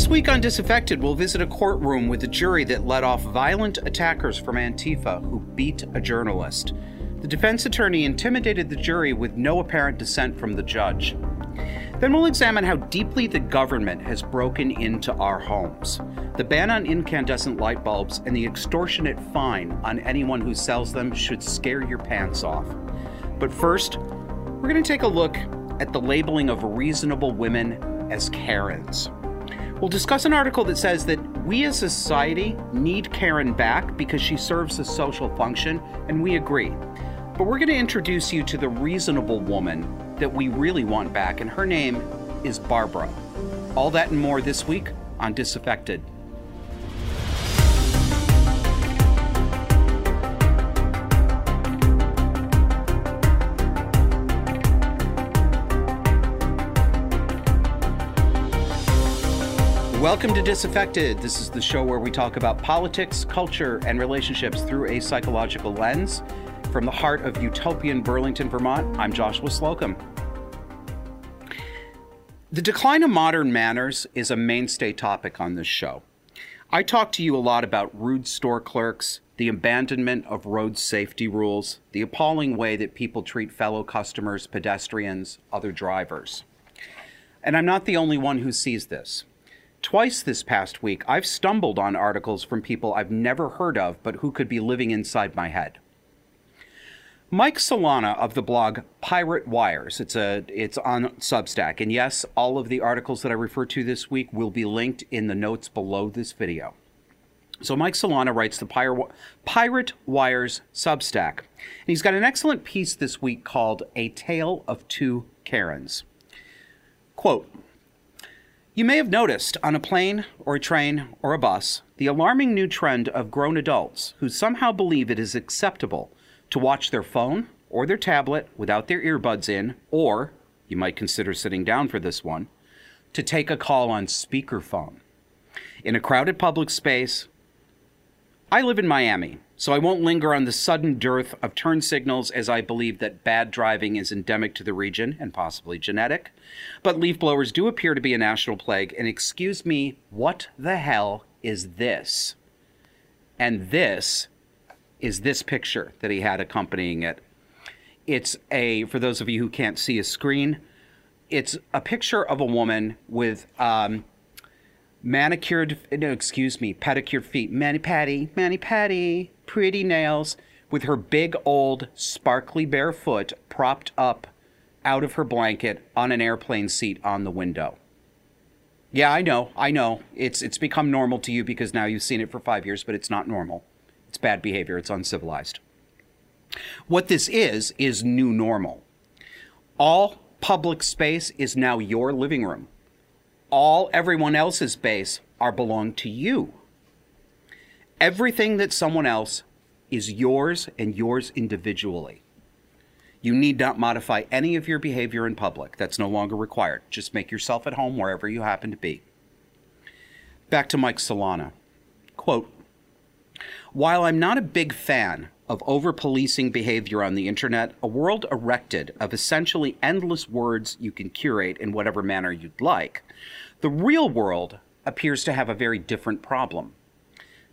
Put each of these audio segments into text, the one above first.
This week on Disaffected, we'll visit a courtroom with a jury that let off violent attackers from Antifa who beat a journalist. The defense attorney intimidated the jury with no apparent dissent from the judge. Then we'll examine how deeply the government has broken into our homes. The ban on incandescent light bulbs and the extortionate fine on anyone who sells them should scare your pants off. But first, we're going to take a look at the labeling of reasonable women as Karens. We'll discuss an article that says that we as a society need Karen back because she serves a social function, and we agree. But we're going to introduce you to the reasonable woman that we really want back, and her name is Barbara. All that and more this week on Disaffected. Welcome to Disaffected. This is the show where we talk about politics, culture, and relationships through a psychological lens. From the heart of utopian Burlington, Vermont, I'm Joshua Slocum. The decline of modern manners is a mainstay topic on this show. I talk to you a lot about rude store clerks, the abandonment of road safety rules, the appalling way that people treat fellow customers, pedestrians, other drivers. And I'm not the only one who sees this. Twice this past week, I've stumbled on articles from people I've never heard of, but who could be living inside my head. Mike Solana of the blog Pirate Wires. It's a it's on Substack, and yes, all of the articles that I refer to this week will be linked in the notes below this video. So Mike Solana writes the Pirate Wires Substack, and he's got an excellent piece this week called "A Tale of Two Karens." Quote. You may have noticed on a plane or a train or a bus the alarming new trend of grown adults who somehow believe it is acceptable to watch their phone or their tablet without their earbuds in, or, you might consider sitting down for this one, to take a call on speakerphone. In a crowded public space, I live in Miami, so I won't linger on the sudden dearth of turn signals as I believe that bad driving is endemic to the region and possibly genetic. But leaf blowers do appear to be a national plague, and excuse me, what the hell is this? And this is this picture that he had accompanying it. It's a, for those of you who can't see a screen, it's a picture of a woman with um, manicured, no, excuse me, pedicured feet, Manny patty, Manny patty, pretty nails, with her big old sparkly bare foot propped up out of her blanket on an airplane seat on the window. Yeah, I know, I know. It's it's become normal to you because now you've seen it for five years, but it's not normal. It's bad behavior. It's uncivilized. What this is is new normal. All public space is now your living room all everyone else's space are belong to you. Everything that someone else is yours and yours individually. You need not modify any of your behavior in public. That's no longer required. Just make yourself at home wherever you happen to be. Back to Mike Solana. Quote While I'm not a big fan of over policing behavior on the internet, a world erected of essentially endless words you can curate in whatever manner you'd like, the real world appears to have a very different problem.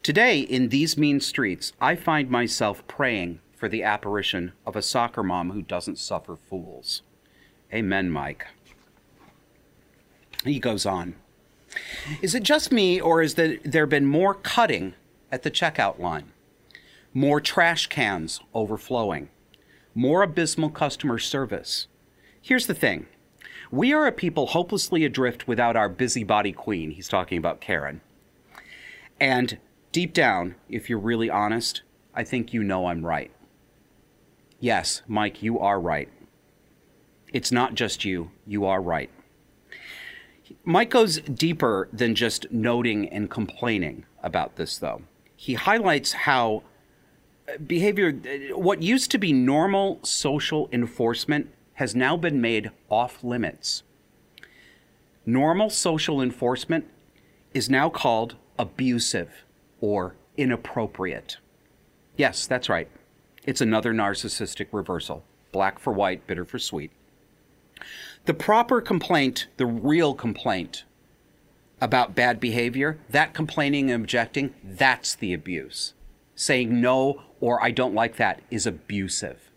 Today, in these mean streets, I find myself praying for the apparition of a soccer mom who doesn't suffer fools. Amen, Mike. He goes on. Is it just me, or has there been more cutting at the checkout line? more trash cans overflowing, more abysmal customer service. Here's the thing we are a people hopelessly adrift without our busybody queen. He's talking about Karen. And deep down, if you're really honest, I think you know I'm right. Yes, Mike, you are right. It's not just you, you are right. Mike goes deeper than just noting and complaining about this, though. He highlights how uh, behavior, uh, what used to be normal social enforcement has now been made off limits. Normal social enforcement is now called abusive or inappropriate. Yes, that's right. It's another narcissistic reversal black for white, bitter for sweet. The proper complaint, the real complaint, about bad behavior, that complaining and objecting, that's the abuse. Saying no or I don't like that is abusive.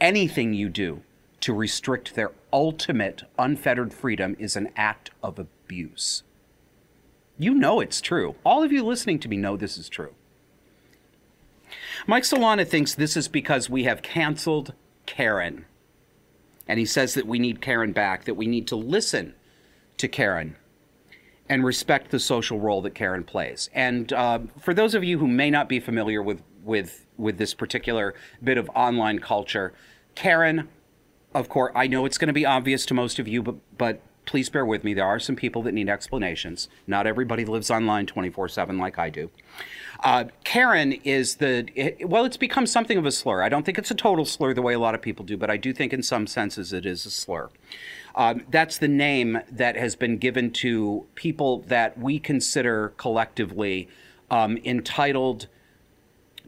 Anything you do to restrict their ultimate unfettered freedom is an act of abuse. You know it's true. All of you listening to me know this is true. Mike Solana thinks this is because we have canceled Karen. And he says that we need Karen back, that we need to listen to Karen and respect the social role that Karen plays. And uh, for those of you who may not be familiar with, with, with this particular bit of online culture, Karen, of course, I know it's going to be obvious to most of you, but, but please bear with me. There are some people that need explanations. Not everybody lives online 24 7 like I do. Uh, Karen is the, it, well, it's become something of a slur. I don't think it's a total slur the way a lot of people do, but I do think in some senses it is a slur. Um, that's the name that has been given to people that we consider collectively um, entitled,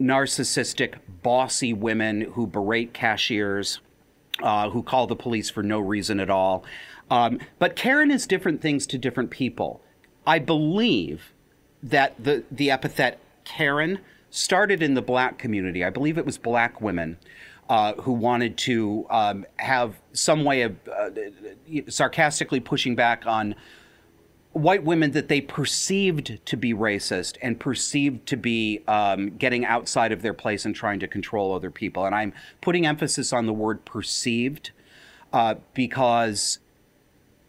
narcissistic, bossy women who berate cashiers, uh, who call the police for no reason at all. Um, but Karen is different things to different people. I believe that the, the epithet Karen started in the black community. I believe it was black women uh, who wanted to um, have some way of uh, sarcastically pushing back on white women that they perceived to be racist and perceived to be um, getting outside of their place and trying to control other people. And I'm putting emphasis on the word perceived uh, because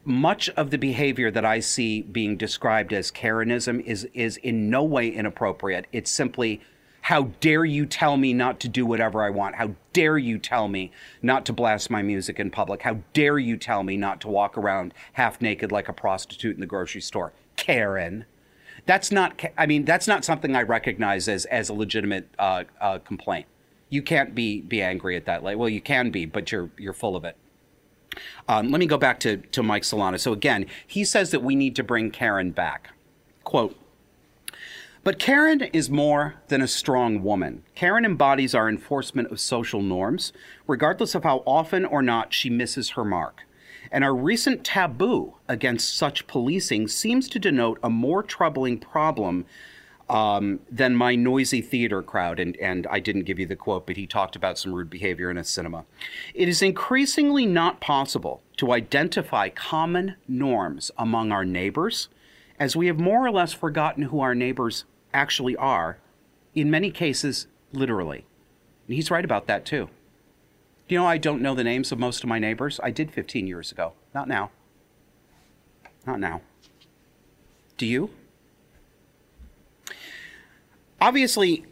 much of the behavior that I see being described as Karenism is is in no way inappropriate. It's simply how dare you tell me not to do whatever I want? How dare you tell me not to blast my music in public? How dare you tell me not to walk around half naked like a prostitute in the grocery store? Karen. That's not, I mean, that's not something I recognize as, as a legitimate uh, uh, complaint. You can't be, be angry at that. Like, well, you can be, but you're, you're full of it. Um, let me go back to, to Mike Solana. So again, he says that we need to bring Karen back. Quote, but Karen is more than a strong woman. Karen embodies our enforcement of social norms, regardless of how often or not she misses her mark. And our recent taboo against such policing seems to denote a more troubling problem um, than my noisy theater crowd. And, and I didn't give you the quote, but he talked about some rude behavior in a cinema. It is increasingly not possible to identify common norms among our neighbors, as we have more or less forgotten who our neighbors actually are, in many cases, literally. And he's right about that too. You know I don't know the names of most of my neighbors? I did 15 years ago. Not now. Not now. Do you? Obviously,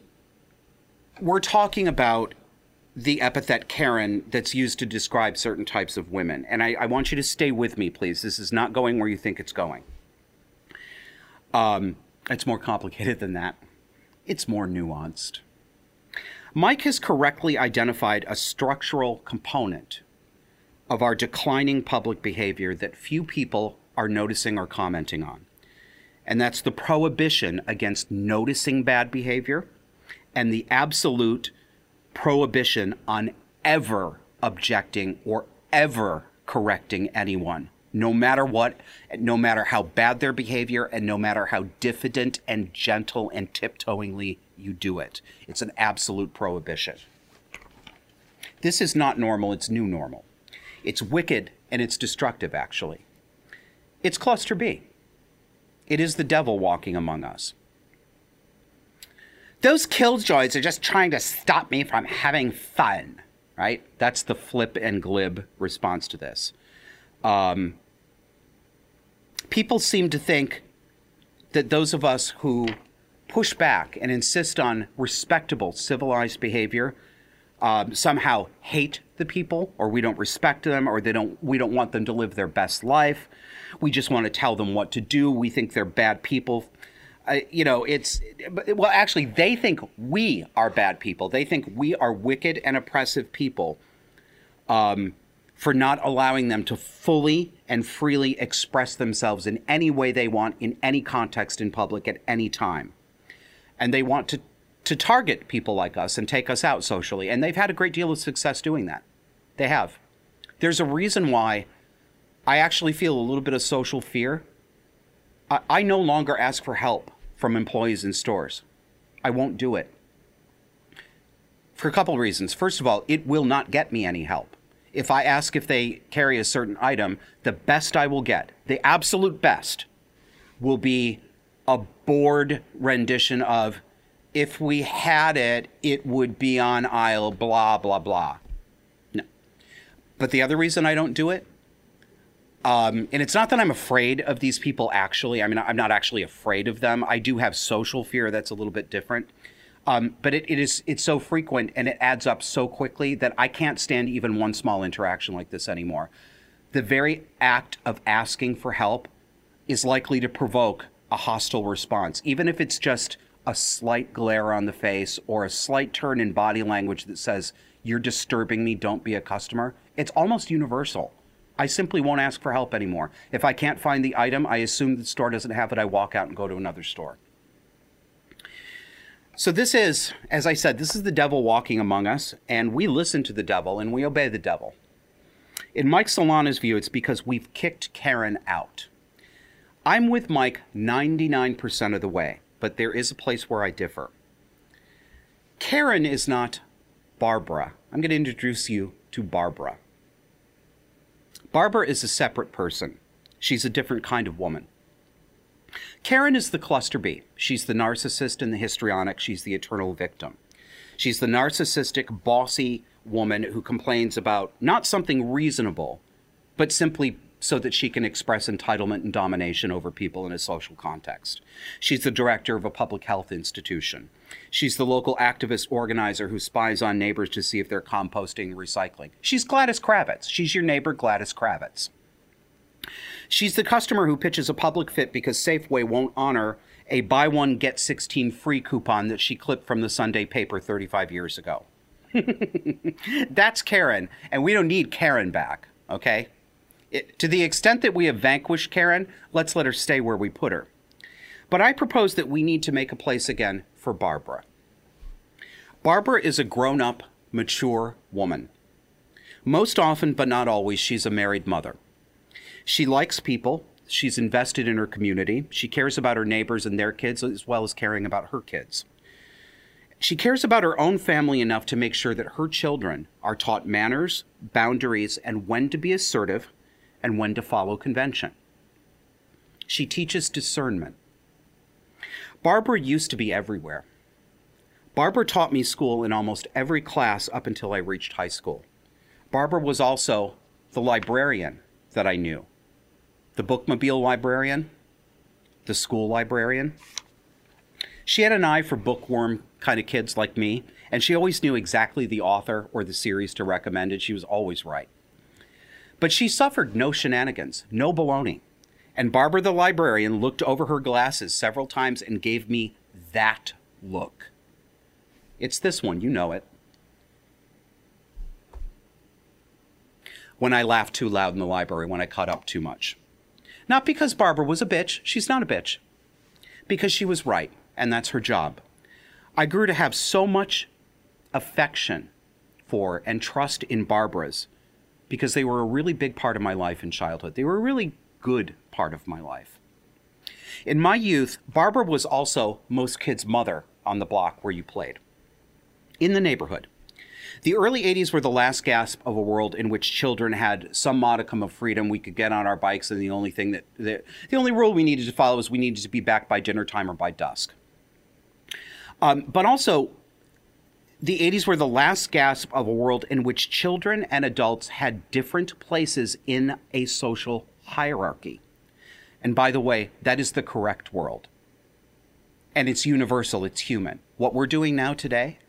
we're talking about the epithet Karen that's used to describe certain types of women. And I, I, want you to stay with me, please. This is not going where you think it's going. Um, it's more complicated than that. It's more nuanced. Mike has correctly identified a structural component of our declining public behavior that few people are noticing or commenting on. And that's the prohibition against noticing bad behavior and the absolute prohibition on ever objecting or ever correcting anyone no matter what, no matter how bad their behavior, and no matter how diffident and gentle and tiptoeingly you do it. It's an absolute prohibition. This is not normal, it's new normal. It's wicked and it's destructive, actually. It's cluster B. It is the devil walking among us. Those killjoys are just trying to stop me from having fun, right? That's the flip and glib response to this. Um, people seem to think that those of us who push back and insist on respectable, civilized behavior um, somehow hate the people, or we don't respect them, or they don't. We don't want them to live their best life. We just want to tell them what to do. We think they're bad people. Uh, you know, it's well. Actually, they think we are bad people. They think we are wicked and oppressive people. Um, for not allowing them to fully and freely express themselves in any way they want, in any context in public, at any time. And they want to, to target people like us and take us out socially. And they've had a great deal of success doing that. They have. There's a reason why I actually feel a little bit of social fear I, I no longer ask for help from employees in stores. I won't do it. For a couple of reasons. First of all, it will not get me any help. If I ask if they carry a certain item, the best I will get, the absolute best, will be a bored rendition of if we had it, it would be on aisle blah, blah, blah. No. But the other reason I don't do it, um, and it's not that I'm afraid of these people actually. I mean, I'm not actually afraid of them. I do have social fear that's a little bit different. Um, but it, it is it's so frequent and it adds up so quickly that I can't stand even one small interaction like this anymore. The very act of asking for help is likely to provoke a hostile response, even if it's just a slight glare on the face or a slight turn in body language that says, You're disturbing me, don't be a customer. It's almost universal. I simply won't ask for help anymore. If I can't find the item, I assume the store doesn't have it, I walk out and go to another store. So, this is, as I said, this is the devil walking among us, and we listen to the devil and we obey the devil. In Mike Solana's view, it's because we've kicked Karen out. I'm with Mike 99% of the way, but there is a place where I differ. Karen is not Barbara. I'm going to introduce you to Barbara. Barbara is a separate person. She's a different kind of woman. Karen is the cluster B. She's the narcissist and the histrionic. She's the eternal victim. She's the narcissistic, bossy woman who complains about not something reasonable, but simply so that she can express entitlement and domination over people in a social context. She's the director of a public health institution. She's the local activist organizer who spies on neighbors to see if they're composting and recycling. She's Gladys Kravitz. She's your neighbor, Gladys Kravitz. She's the customer who pitches a public fit because Safeway won't honor a buy one, get 16 free coupon that she clipped from the Sunday paper 35 years ago. That's Karen, and we don't need Karen back, okay? It, to the extent that we have vanquished Karen, let's let her stay where we put her. But I propose that we need to make a place again for Barbara. Barbara is a grown up, mature woman. Most often, but not always, she's a married mother. She likes people. She's invested in her community. She cares about her neighbors and their kids as well as caring about her kids. She cares about her own family enough to make sure that her children are taught manners, boundaries, and when to be assertive and when to follow convention. She teaches discernment. Barbara used to be everywhere. Barbara taught me school in almost every class up until I reached high school. Barbara was also the librarian that I knew the bookmobile librarian, the school librarian. She had an eye for bookworm kind of kids like me, and she always knew exactly the author or the series to recommend, and she was always right. But she suffered no shenanigans, no baloney. And Barbara the librarian looked over her glasses several times and gave me that look. It's this one, you know it. When I laughed too loud in the library, when I caught up too much. Not because Barbara was a bitch, she's not a bitch. Because she was right, and that's her job. I grew to have so much affection for and trust in Barbara's because they were a really big part of my life in childhood. They were a really good part of my life. In my youth, Barbara was also most kids' mother on the block where you played. In the neighborhood. The early 80s were the last gasp of a world in which children had some modicum of freedom. We could get on our bikes, and the only thing that the, only rule we needed to follow was we needed to be back by dinner time or by dusk. Um, but also, the 80s were the last gasp of a world in which children and adults had different places in a social hierarchy. And by the way, that is the correct world. And it's universal, it's human. What we're doing now today,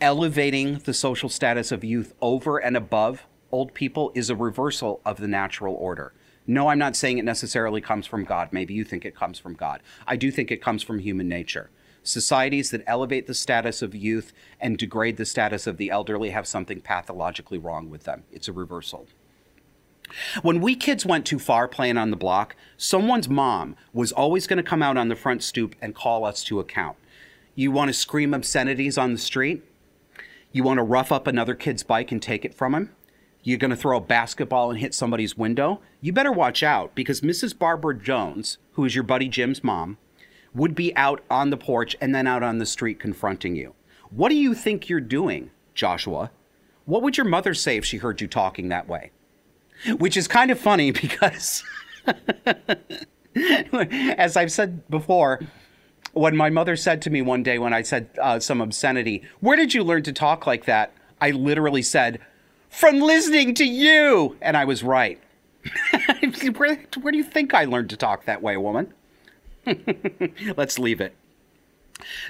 elevating the social status of youth over and above old people, is a reversal of the natural order. No, I'm not saying it necessarily comes from God. Maybe you think it comes from God. I do think it comes from human nature. Societies that elevate the status of youth and degrade the status of the elderly have something pathologically wrong with them. It's a reversal. When we kids went too far playing on the block, someone's mom was always going to come out on the front stoop and call us to account. You want to scream obscenities on the street? You want to rough up another kid's bike and take it from him? you're going to throw a basketball and hit somebody's window, you better watch out because Mrs. Barbara Jones, who is your buddy Jim's mom, would be out on the porch and then out on the street confronting you. What do you think you're doing, Joshua? What would your mother say if she heard you talking that way? Which is kind of funny because, as I've said before, when my mother said to me one day when I said uh, some obscenity, Where did you learn to talk like that? I literally said, From listening to you. And I was right. where, where do you think I learned to talk that way, woman? Let's leave it.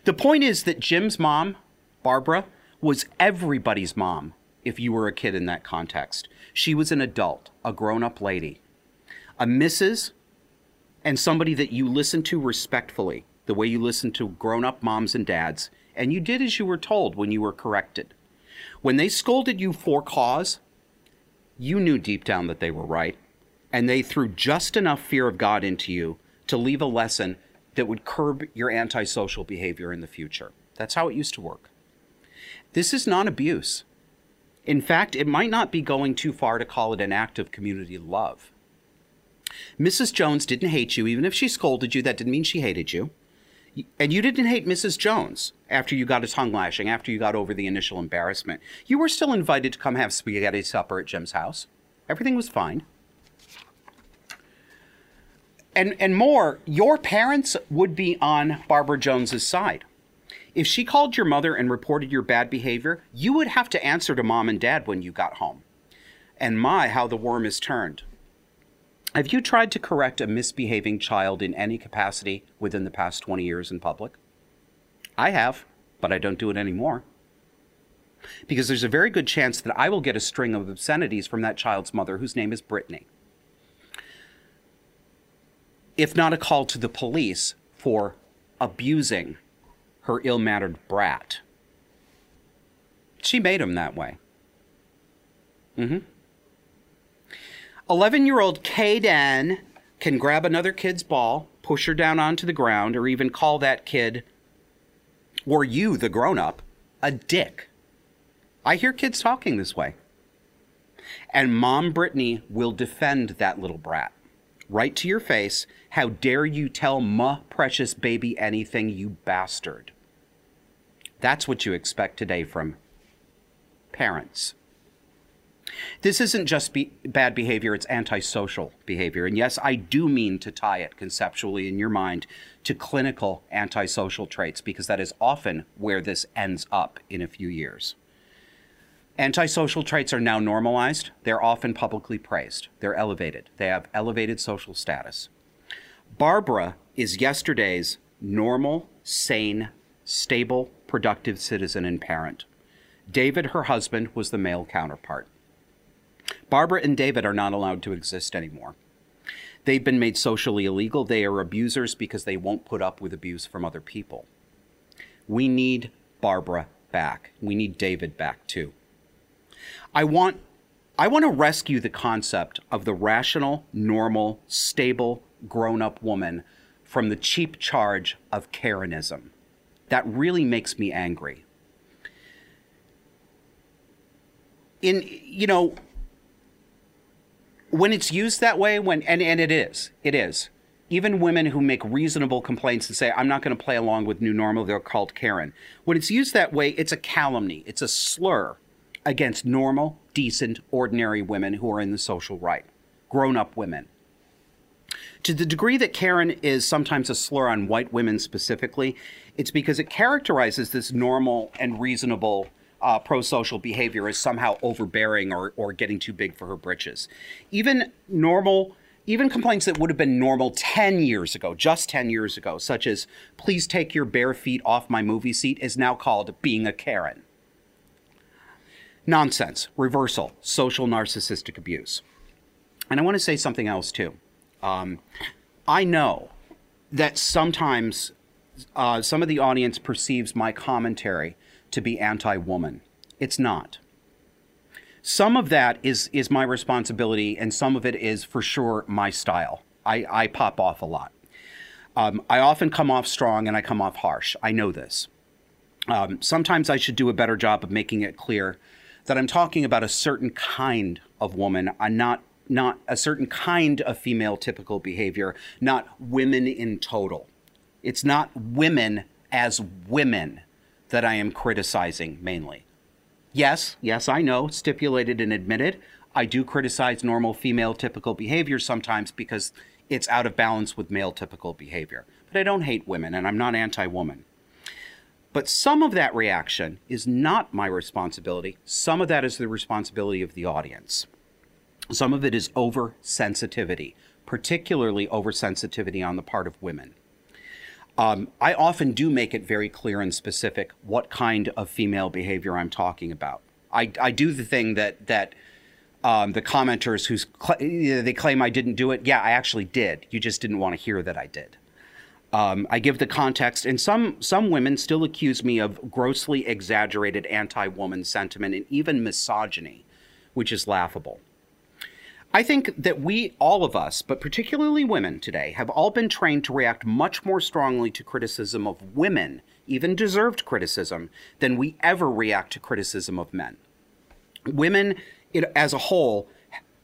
The point is that Jim's mom, Barbara, was everybody's mom if you were a kid in that context. She was an adult, a grown up lady, a Mrs., and somebody that you listened to respectfully, the way you listened to grown up moms and dads, and you did as you were told when you were corrected. When they scolded you for cause, you knew deep down that they were right, and they threw just enough fear of God into you to leave a lesson that would curb your antisocial behavior in the future. That's how it used to work. This is non abuse. In fact, it might not be going too far to call it an act of community love. Mrs. Jones didn't hate you, even if she scolded you, that didn't mean she hated you. And you didn't hate Mrs. Jones after you got a tongue lashing, after you got over the initial embarrassment. You were still invited to come have spaghetti supper at Jim's house. Everything was fine and and more, your parents would be on Barbara Jones's side. If she called your mother and reported your bad behavior, you would have to answer to mom and dad when you got home. And my, how the worm is turned. Have you tried to correct a misbehaving child in any capacity within the past 20 years in public? I have, but I don't do it anymore. Because there's a very good chance that I will get a string of obscenities from that child's mother, whose name is Brittany if not a call to the police for abusing her ill mannered brat. She made him that way. Mm-hmm. 11 year old Kayden can grab another kid's ball, push her down onto the ground, or even call that kid, or you, the grown up, a dick. I hear kids talking this way. And Mom Brittany will defend that little brat right to your face. How dare you tell my precious baby anything, you bastard. That's what you expect today from parents. This isn't just be- bad behavior, it's antisocial behavior. And yes, I do mean to tie it conceptually in your mind to clinical antisocial traits because that is often where this ends up in a few years. Antisocial traits are now normalized. They're often publicly praised. They're elevated. They have elevated social status. Barbara is yesterday's normal, sane, stable, productive citizen and parent. David, her husband, was the male counterpart. Barbara and David are not allowed to exist anymore. They've been made socially illegal. They are abusers because they won't put up with abuse from other people. We need Barbara back. We need David back too. I want I want to rescue the concept of the rational, normal, stable, grown-up woman from the cheap charge of Karenism. That really makes me angry. In you know when it's used that way when and, and it is it is even women who make reasonable complaints and say i'm not going to play along with new normal they're called karen when it's used that way it's a calumny it's a slur against normal, decent, ordinary women who are in the social right, grown up women. To the degree that Karen is sometimes a slur on white women specifically, it's because it characterizes this normal and reasonable uh, pro social behavior as somehow overbearing or, or getting too big for her britches. Even normal, even complaints that would have been normal 10 years ago, just 10 years ago, such as, please take your bare feet off my movie seat, is now called being a Karen. Nonsense, reversal, social narcissistic abuse. And I want to say something else too. Um, I know that sometimes uh, some of the audience perceives my commentary to be anti woman. It's not. Some of that is, is my responsibility, and some of it is for sure my style. I, I pop off a lot. Um, I often come off strong and I come off harsh. I know this. Um, sometimes I should do a better job of making it clear that I'm talking about a certain kind of woman, I'm not not a certain kind of female typical behavior, not women in total. It's not women as women that I am criticizing mainly. Yes, yes, I know, stipulated and admitted. I do criticize normal female typical behavior sometimes because it's out of balance with male typical behavior. But I don't hate women and I'm not anti woman. But some of that reaction is not my responsibility. Some of that is the responsibility of the audience. Some of it is oversensitivity, particularly oversensitivity on the part of women. Um, I often do make it very clear and specific what kind of female behavior I'm talking about. I, I do the thing that that um, the commenters who cl- they claim I didn't do it. Yeah, I actually did. You just didn't want to hear that I did. Um, I give the context, and some some women still accuse me of grossly exaggerated anti-woman sentiment and even misogyny, which is laughable. I think that we, all of us, but particularly women today, have all been trained to react much more strongly to criticism of women, even deserved criticism, than we ever react to criticism of men. Women, as a whole,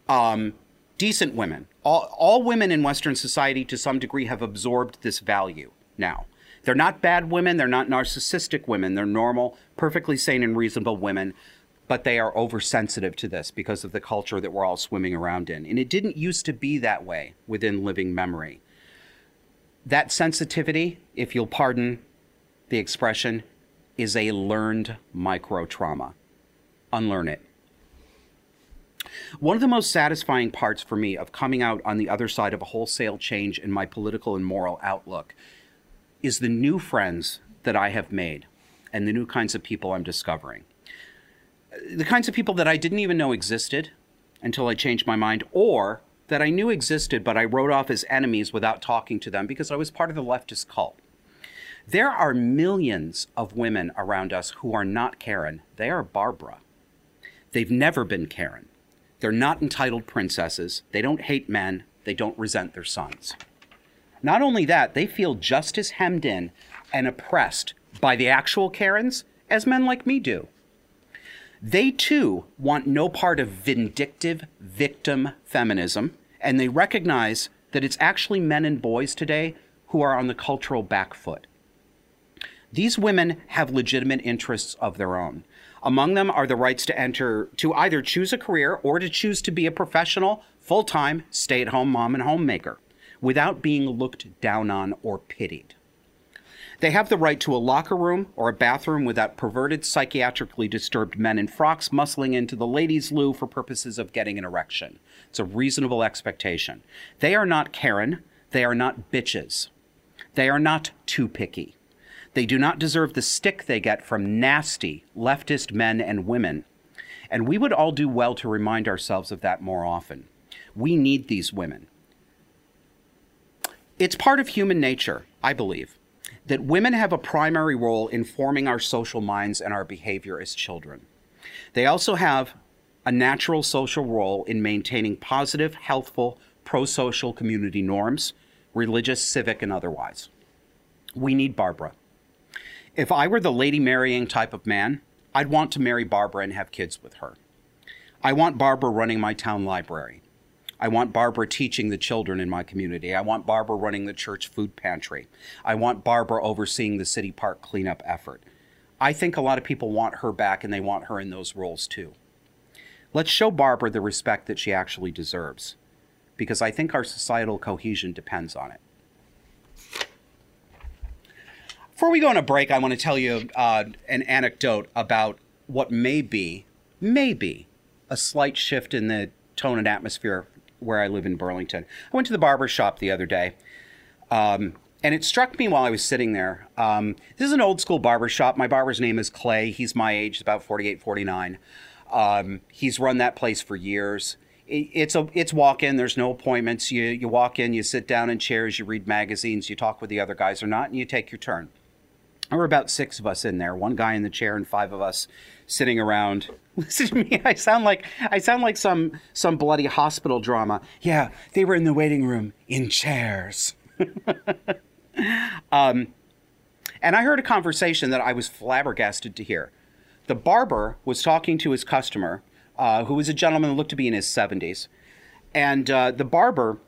um, decent women, all, all women in Western society to some degree have absorbed this value now. They're not bad women, they're not narcissistic women, they're normal, perfectly sane and reasonable women but they are oversensitive to this because of the culture that we're all swimming around in. And it didn't used to be that way within living memory. That sensitivity, if you'll pardon the expression, is a learned micro trauma. Unlearn it. One of the most satisfying parts for me of coming out on the other side of a wholesale change in my political and moral outlook is the new friends that I have made and the new kinds of people I'm discovering the kinds of people that I didn't even know existed until I changed my mind, or that I knew existed but I wrote off as enemies without talking to them because I was part of the leftist cult. There are millions of women around us who are not Karen. They are Barbara. They've never been Karen. They're not entitled princesses. They don't hate men. They don't resent their sons. Not only that, they feel just as hemmed in and oppressed by the actual Karens as men like me do. They too want no part of vindictive victim feminism, and they recognize that it's actually men and boys today who are on the cultural back foot. These women have legitimate interests of their own. Among them are the rights to enter, to either choose a career or to choose to be a professional, full time, stay at home mom and homemaker without being looked down on or pitied. They have the right to a locker room or a bathroom without perverted, psychiatrically disturbed men in frocks muscling into the ladies' loo for purposes of getting an erection. It's a reasonable expectation. They are not Karen. They are not bitches. They are not too picky. They do not deserve the stick they get from nasty leftist men and women. And we would all do well to remind ourselves of that more often. We need these women. It's part of human nature, I believe, that women have a primary role in forming our social minds and our behavior as children. They also have a natural social role in maintaining positive, healthful, pro social community norms, religious, civic, and otherwise. We need Barbara. If I were the lady marrying type of man, I'd want to marry Barbara and have kids with her. I want Barbara running my town library. I want Barbara teaching the children in my community. I want Barbara running the church food pantry. I want Barbara overseeing the city park cleanup effort. I think a lot of people want her back and they want her in those roles too. Let's show Barbara the respect that she actually deserves because I think our societal cohesion depends on it. Before we go on a break, I want to tell you uh, an anecdote about what may be, maybe, a slight shift in the tone and atmosphere where I live in Burlington. I went to the barber shop the other day. Um, and it struck me while I was sitting there. Um, this is an old school barber shop. My barber's name is Clay. He's my age, about 48, 49. Um, he's run that place for years. It, it's a it's walk in. There's no appointments. You you walk in, you sit down in chairs, you read magazines, you talk with the other guys or not, and you take your turn. There were about six of us in there, one guy in the chair and five of us sitting around. Listen to me. I sound like I sound like some some bloody hospital drama. Yeah, they were in the waiting room in chairs. um, and I heard a conversation that I was flabbergasted to hear. the barber was talking to his customer, uh, who was a gentleman who looked to be in his 70s. And uh, the barber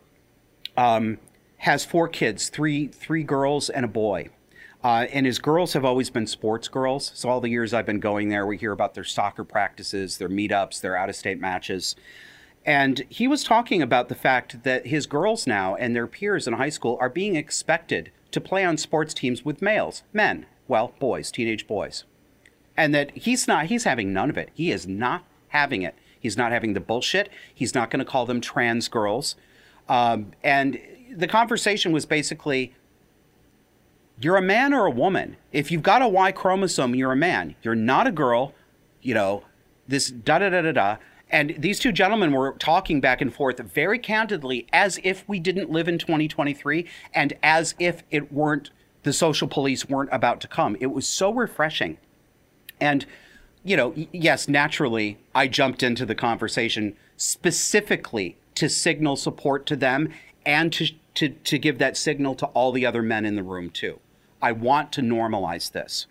um, has four kids three, three girls and a boy. Uh, and his girls have always been sports girls. So all the years I've been going there, we hear about their soccer practices, their meetups, their out of state matches. And he was talking about the fact that his girls now and their peers in high school are being expected to play on sports teams with males, men, well, boys, teenage boys. And that he's not, he's having none of it. He is not having it. He's not having the bullshit. He's not going to call them trans girls. Um, and the conversation was basically you're a man or a woman. If you've got a Y chromosome, you're a man. You're not a girl. You know, this da da da da da. And these two gentlemen were talking back and forth very candidly as if we didn't live in 2023 and as if it weren't the social police weren't about to come. It was so refreshing. And, you know, yes, naturally, I jumped into the conversation specifically to signal support to them and to, to, to give that signal to all the other men in the room, too. I want to normalize this.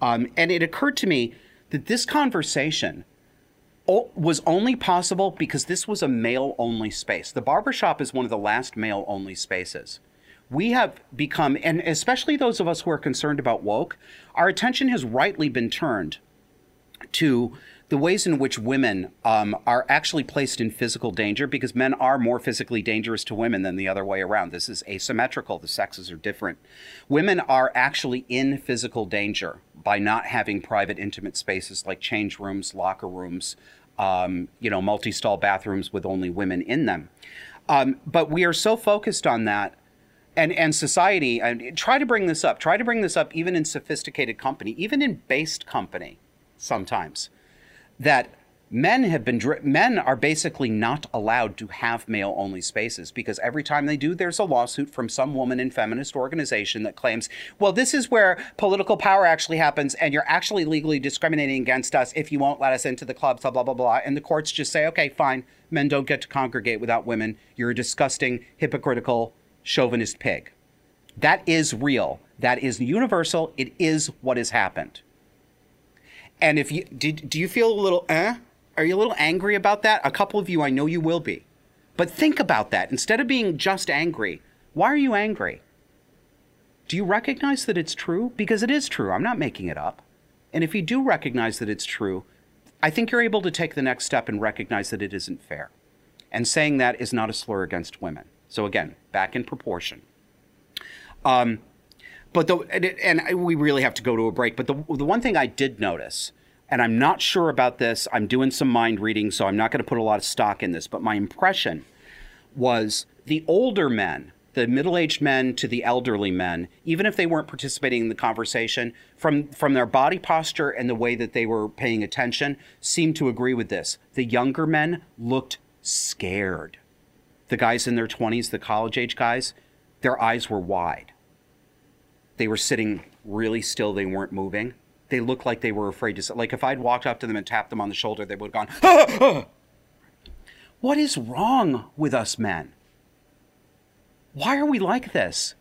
Um, and it occurred to me that this conversation was only possible because this was a male only space. The barbershop is one of the last male only spaces. We have become, and especially those of us who are concerned about woke, our attention has rightly been turned to the ways in which women um, are actually placed in physical danger because men are more physically dangerous to women than the other way around. This is asymmetrical. The sexes are different. Women are actually in physical danger by not having private, intimate spaces like change rooms, locker rooms, um, you know, multi-stall bathrooms with only women in them. Um, but we are so focused on that, and and society. And try to bring this up. Try to bring this up even in sophisticated company, even in based company, sometimes, that men have been men are basically not allowed to have male only spaces because every time they do there's a lawsuit from some woman in feminist organization that claims well this is where political power actually happens and you're actually legally discriminating against us if you won't let us into the club blah blah blah blah. And the courts just say okay fine. Men don't get to congregate without women. You're a disgusting hypocritical chauvinist pig. That is real. That is universal. It is what has happened and if you did do you feel a little eh are you a little angry about that? A couple of you, I know you will be. But think about that. Instead of being just angry, why are you angry? Do you recognize that it's true? Because it is true. I'm not making it up. And if you do recognize that it's true, I think you're able to take the next step and recognize that it isn't fair. And saying that is not a slur against women. So again, back in proportion. Um, but and, and we really have to go to a break. But the the one thing I did notice and I'm not sure about this. I'm doing some mind reading, so I'm not going to put a lot of stock in this. But my impression was the older men, the middle aged men to the elderly men, even if they weren't participating in the conversation, from, from their body posture and the way that they were paying attention, seemed to agree with this. The younger men looked scared. The guys in their 20s, the college age guys, their eyes were wide. They were sitting really still, they weren't moving they looked like they were afraid to say. Like if I'd walked up to them and tapped them on the shoulder, they would have gone, ah, ah. What is wrong with us men? Why are we like this?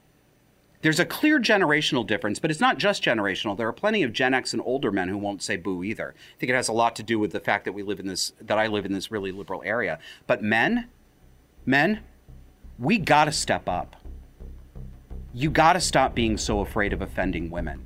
There's a clear generational difference, but it's not just generational. There are plenty of Gen X and older men who won't say boo either. I think it has a lot to do with the fact that we live in this, that I live in this really liberal area. But men, men, we gotta step up. You gotta stop being so afraid of offending women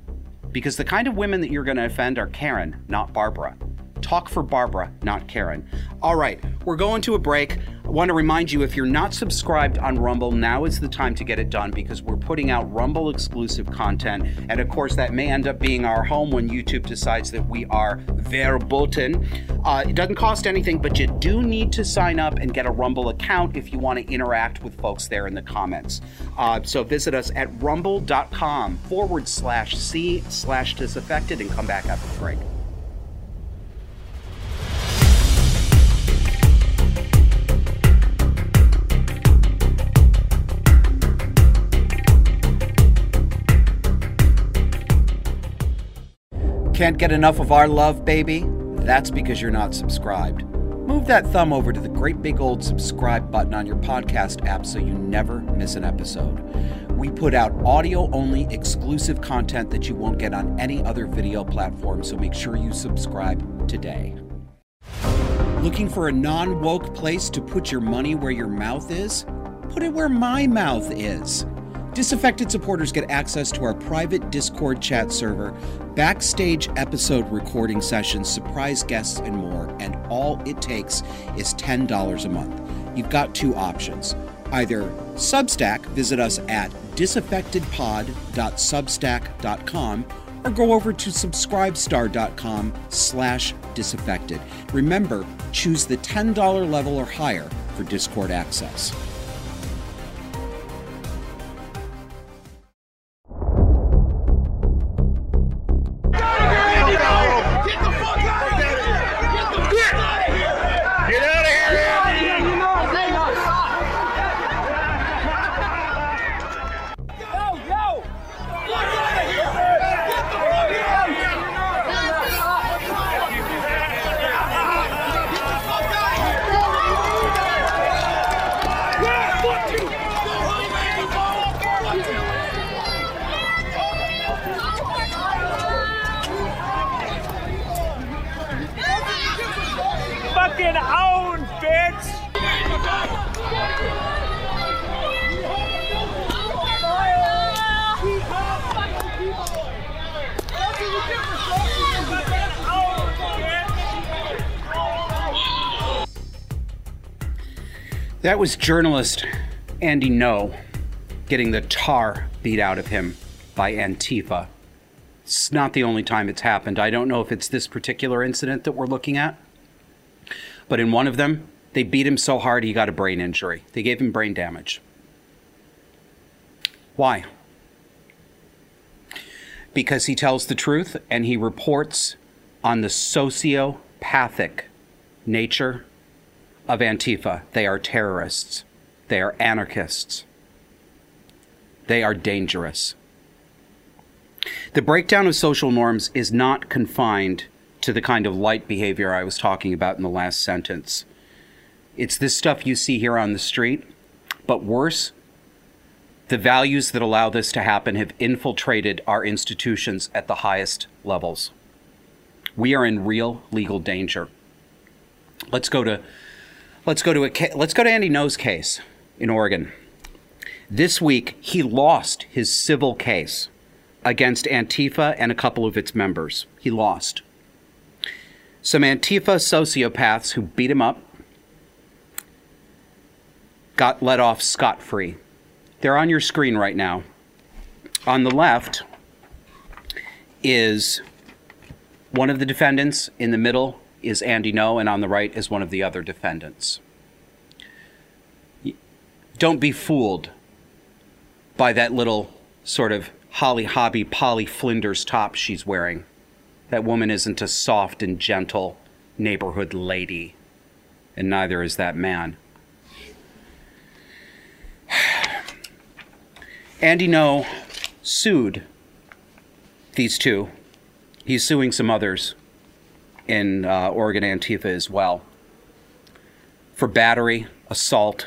because the kind of women that you're going to offend are Karen, not Barbara. Talk for Barbara, not Karen. All right, we're going to a break. I want to remind you if you're not subscribed on Rumble, now is the time to get it done because we're putting out Rumble exclusive content. And of course, that may end up being our home when YouTube decides that we are verboten. Uh, it doesn't cost anything, but you do need to sign up and get a Rumble account if you want to interact with folks there in the comments. Uh, so visit us at rumble.com forward slash C slash disaffected and come back after the break. Can't get enough of our love, baby? That's because you're not subscribed. Move that thumb over to the great big old subscribe button on your podcast app so you never miss an episode. We put out audio only exclusive content that you won't get on any other video platform, so make sure you subscribe today. Looking for a non woke place to put your money where your mouth is? Put it where my mouth is. Disaffected supporters get access to our private Discord chat server, backstage episode recording sessions, surprise guests, and more. And all it takes is $10 a month. You've got two options. Either Substack, visit us at disaffectedpod.substack.com, or go over to subscribestar.com slash disaffected. Remember, choose the $10 level or higher for Discord access. Was journalist Andy Ngo getting the tar beat out of him by Antifa. It's not the only time it's happened. I don't know if it's this particular incident that we're looking at, but in one of them, they beat him so hard he got a brain injury. They gave him brain damage. Why? Because he tells the truth and he reports on the sociopathic nature of Antifa. They are terrorists. They are anarchists. They are dangerous. The breakdown of social norms is not confined to the kind of light behavior I was talking about in the last sentence. It's this stuff you see here on the street, but worse, the values that allow this to happen have infiltrated our institutions at the highest levels. We are in real legal danger. Let's go to let's go to a let's go to Andy Ngo's case in Oregon. This week he lost his civil case against Antifa and a couple of its members. He lost. Some Antifa sociopaths who beat him up got let off scot free. They're on your screen right now. On the left is one of the defendants, in the middle is Andy Ngo, and on the right is one of the other defendants. Don't be fooled by that little sort of Holly Hobbie Polly Flinders top she's wearing. That woman isn't a soft and gentle neighborhood lady, and neither is that man. Andy Ngo sued these two. He's suing some others in uh, Oregon Antifa as well for battery, assault,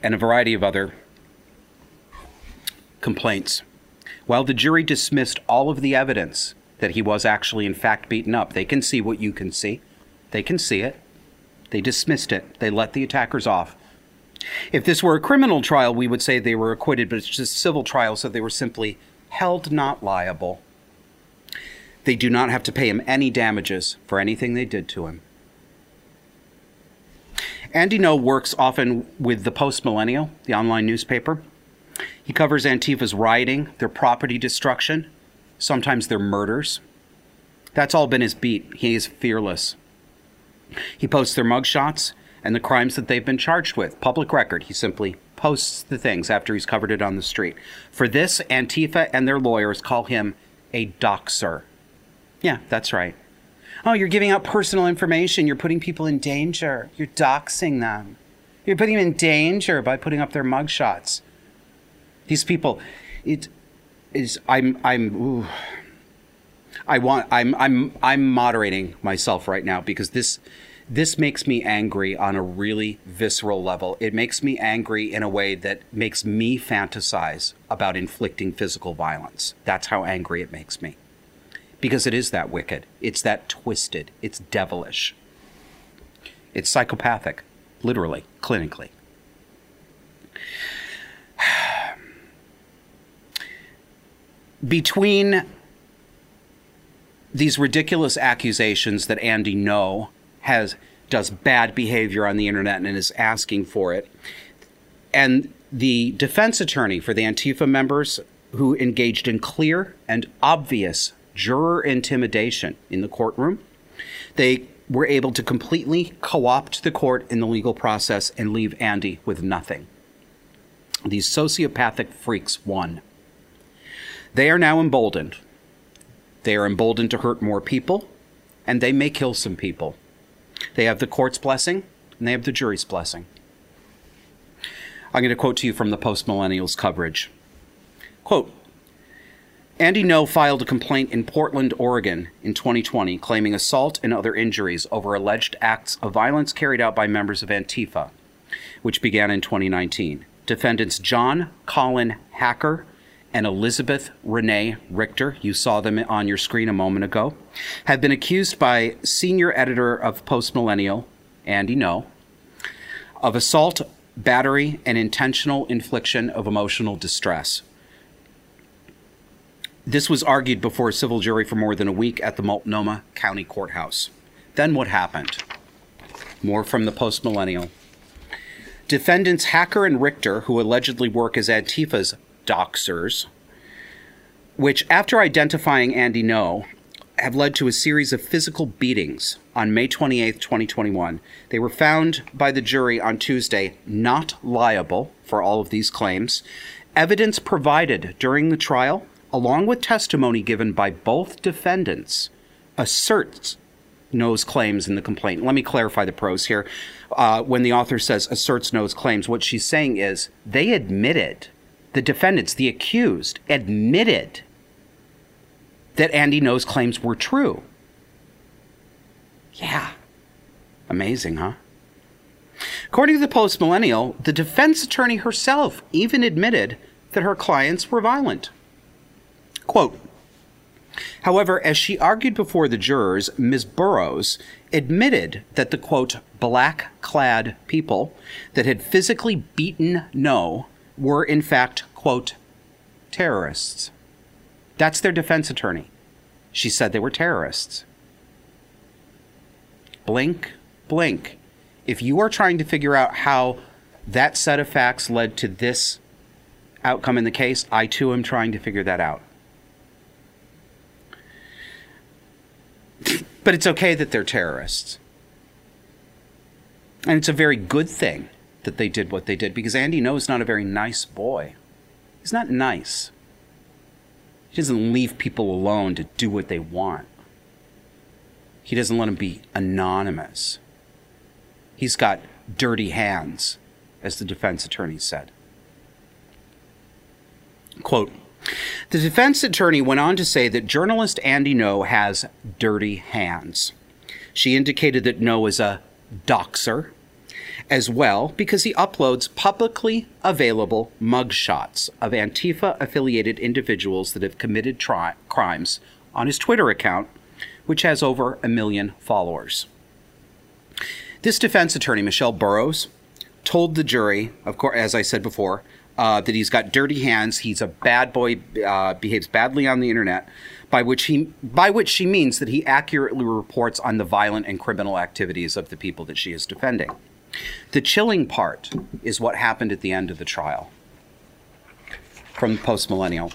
and a variety of other complaints. While the jury dismissed all of the evidence that he was actually, in fact, beaten up, they can see what you can see. They can see it. They dismissed it. They let the attackers off. If this were a criminal trial, we would say they were acquitted, but it's just civil trial, so they were simply held not liable. They do not have to pay him any damages for anything they did to him. Andy Ngo works often with the Post Millennial, the online newspaper. He covers Antifa's rioting, their property destruction, sometimes their murders. That's all been his beat. He is fearless. He posts their mugshots and the crimes that they've been charged with. Public record. He simply posts the things after he's covered it on the street. For this, Antifa and their lawyers call him a doxer. Yeah, that's right. Oh, you're giving out personal information. You're putting people in danger. You're doxing them. You're putting them in danger by putting up their mugshots. These people, it is. I'm. I'm. Ooh, I want. I'm. I'm. I'm moderating myself right now because this, this makes me angry on a really visceral level. It makes me angry in a way that makes me fantasize about inflicting physical violence. That's how angry it makes me. Because it is that wicked, it's that twisted, it's devilish, it's psychopathic, literally, clinically. Between these ridiculous accusations that Andy Ngo has does bad behavior on the internet and is asking for it. And the defense attorney for the Antifa members who engaged in clear and obvious juror intimidation in the courtroom, they were able to completely co opt the court in the legal process and leave Andy with nothing. These sociopathic freaks won. They are now emboldened. They are emboldened to hurt more people, and they may kill some people. They have the court's blessing and they have the jury's blessing. I'm going to quote to you from the Post Millennials coverage. Quote Andy Ngo filed a complaint in Portland, Oregon in 2020 claiming assault and other injuries over alleged acts of violence carried out by members of Antifa, which began in 2019. Defendants John Colin Hacker and Elizabeth Renee Richter, you saw them on your screen a moment ago, have been accused by senior editor of Post Millennial, Andy Ngo, of assault, battery, and intentional infliction of emotional distress. This was argued before a civil jury for more than a week at the Multnomah County Courthouse. Then what happened? More from the Post Millennial. Defendants Hacker and Richter, who allegedly work as Antifa's doxers, which, after identifying Andy Ngo, have led to a series of physical beatings on May 28, 2021. They were found by the jury on Tuesday not liable for all of these claims. Evidence provided during the trial, along with testimony given by both defendants, asserts Ngo's claims in the complaint. Let me clarify the prose here. Uh, when the author says asserts Ngo's claims, what she's saying is they admitted the defendants, the accused, admitted that Andy Ngo's claims were true. Yeah. Amazing, huh? According to the Post Millennial, the defense attorney herself even admitted that her clients were violent. Quote However, as she argued before the jurors, Ms. Burrows admitted that the quote, black clad people that had physically beaten Ngo were in fact, quote, terrorists. That's their defense attorney. She said they were terrorists. Blink, blink. If you are trying to figure out how that set of facts led to this outcome in the case, I too am trying to figure that out. But it's okay that they're terrorists. And it's a very good thing that they did what they did because Andy Ngo is not a very nice boy. He's not nice. He doesn't leave people alone to do what they want. He doesn't let them be anonymous. He's got dirty hands, as the defense attorney said. Quote The defense attorney went on to say that journalist Andy Ngo has dirty hands. She indicated that Ngo is a doxer as well because he uploads publicly available mugshots of Antifa affiliated individuals that have committed tri- crimes on his Twitter account, which has over a million followers. This defense attorney, Michelle Burrows, told the jury, of course, as I said before, uh, that he's got dirty hands. He's a bad boy, uh, behaves badly on the internet, by which he by which she means that he accurately reports on the violent and criminal activities of the people that she is defending. The chilling part is what happened at the end of the trial from Post Millennial.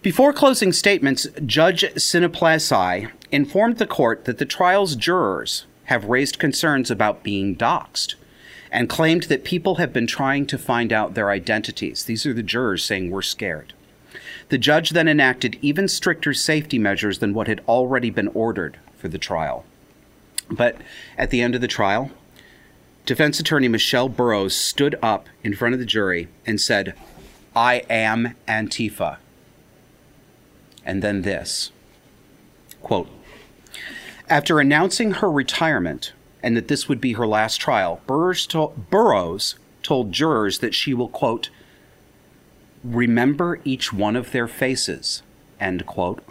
Before closing statements, Judge Sinaplasai informed the court that the trial's jurors have raised concerns about being doxxed and claimed that people have been trying to find out their identities. These are the jurors saying we're scared. The judge then enacted even stricter safety measures than what had already been ordered for the trial. But at the end of the trial, defense attorney Michelle Burrows stood up in front of the jury and said, I am Antifa. And then this quote, after announcing her retirement and that this would be her last trial, Burrows, to- Burrows told jurors that she will, quote, remember each one of their faces, end quote.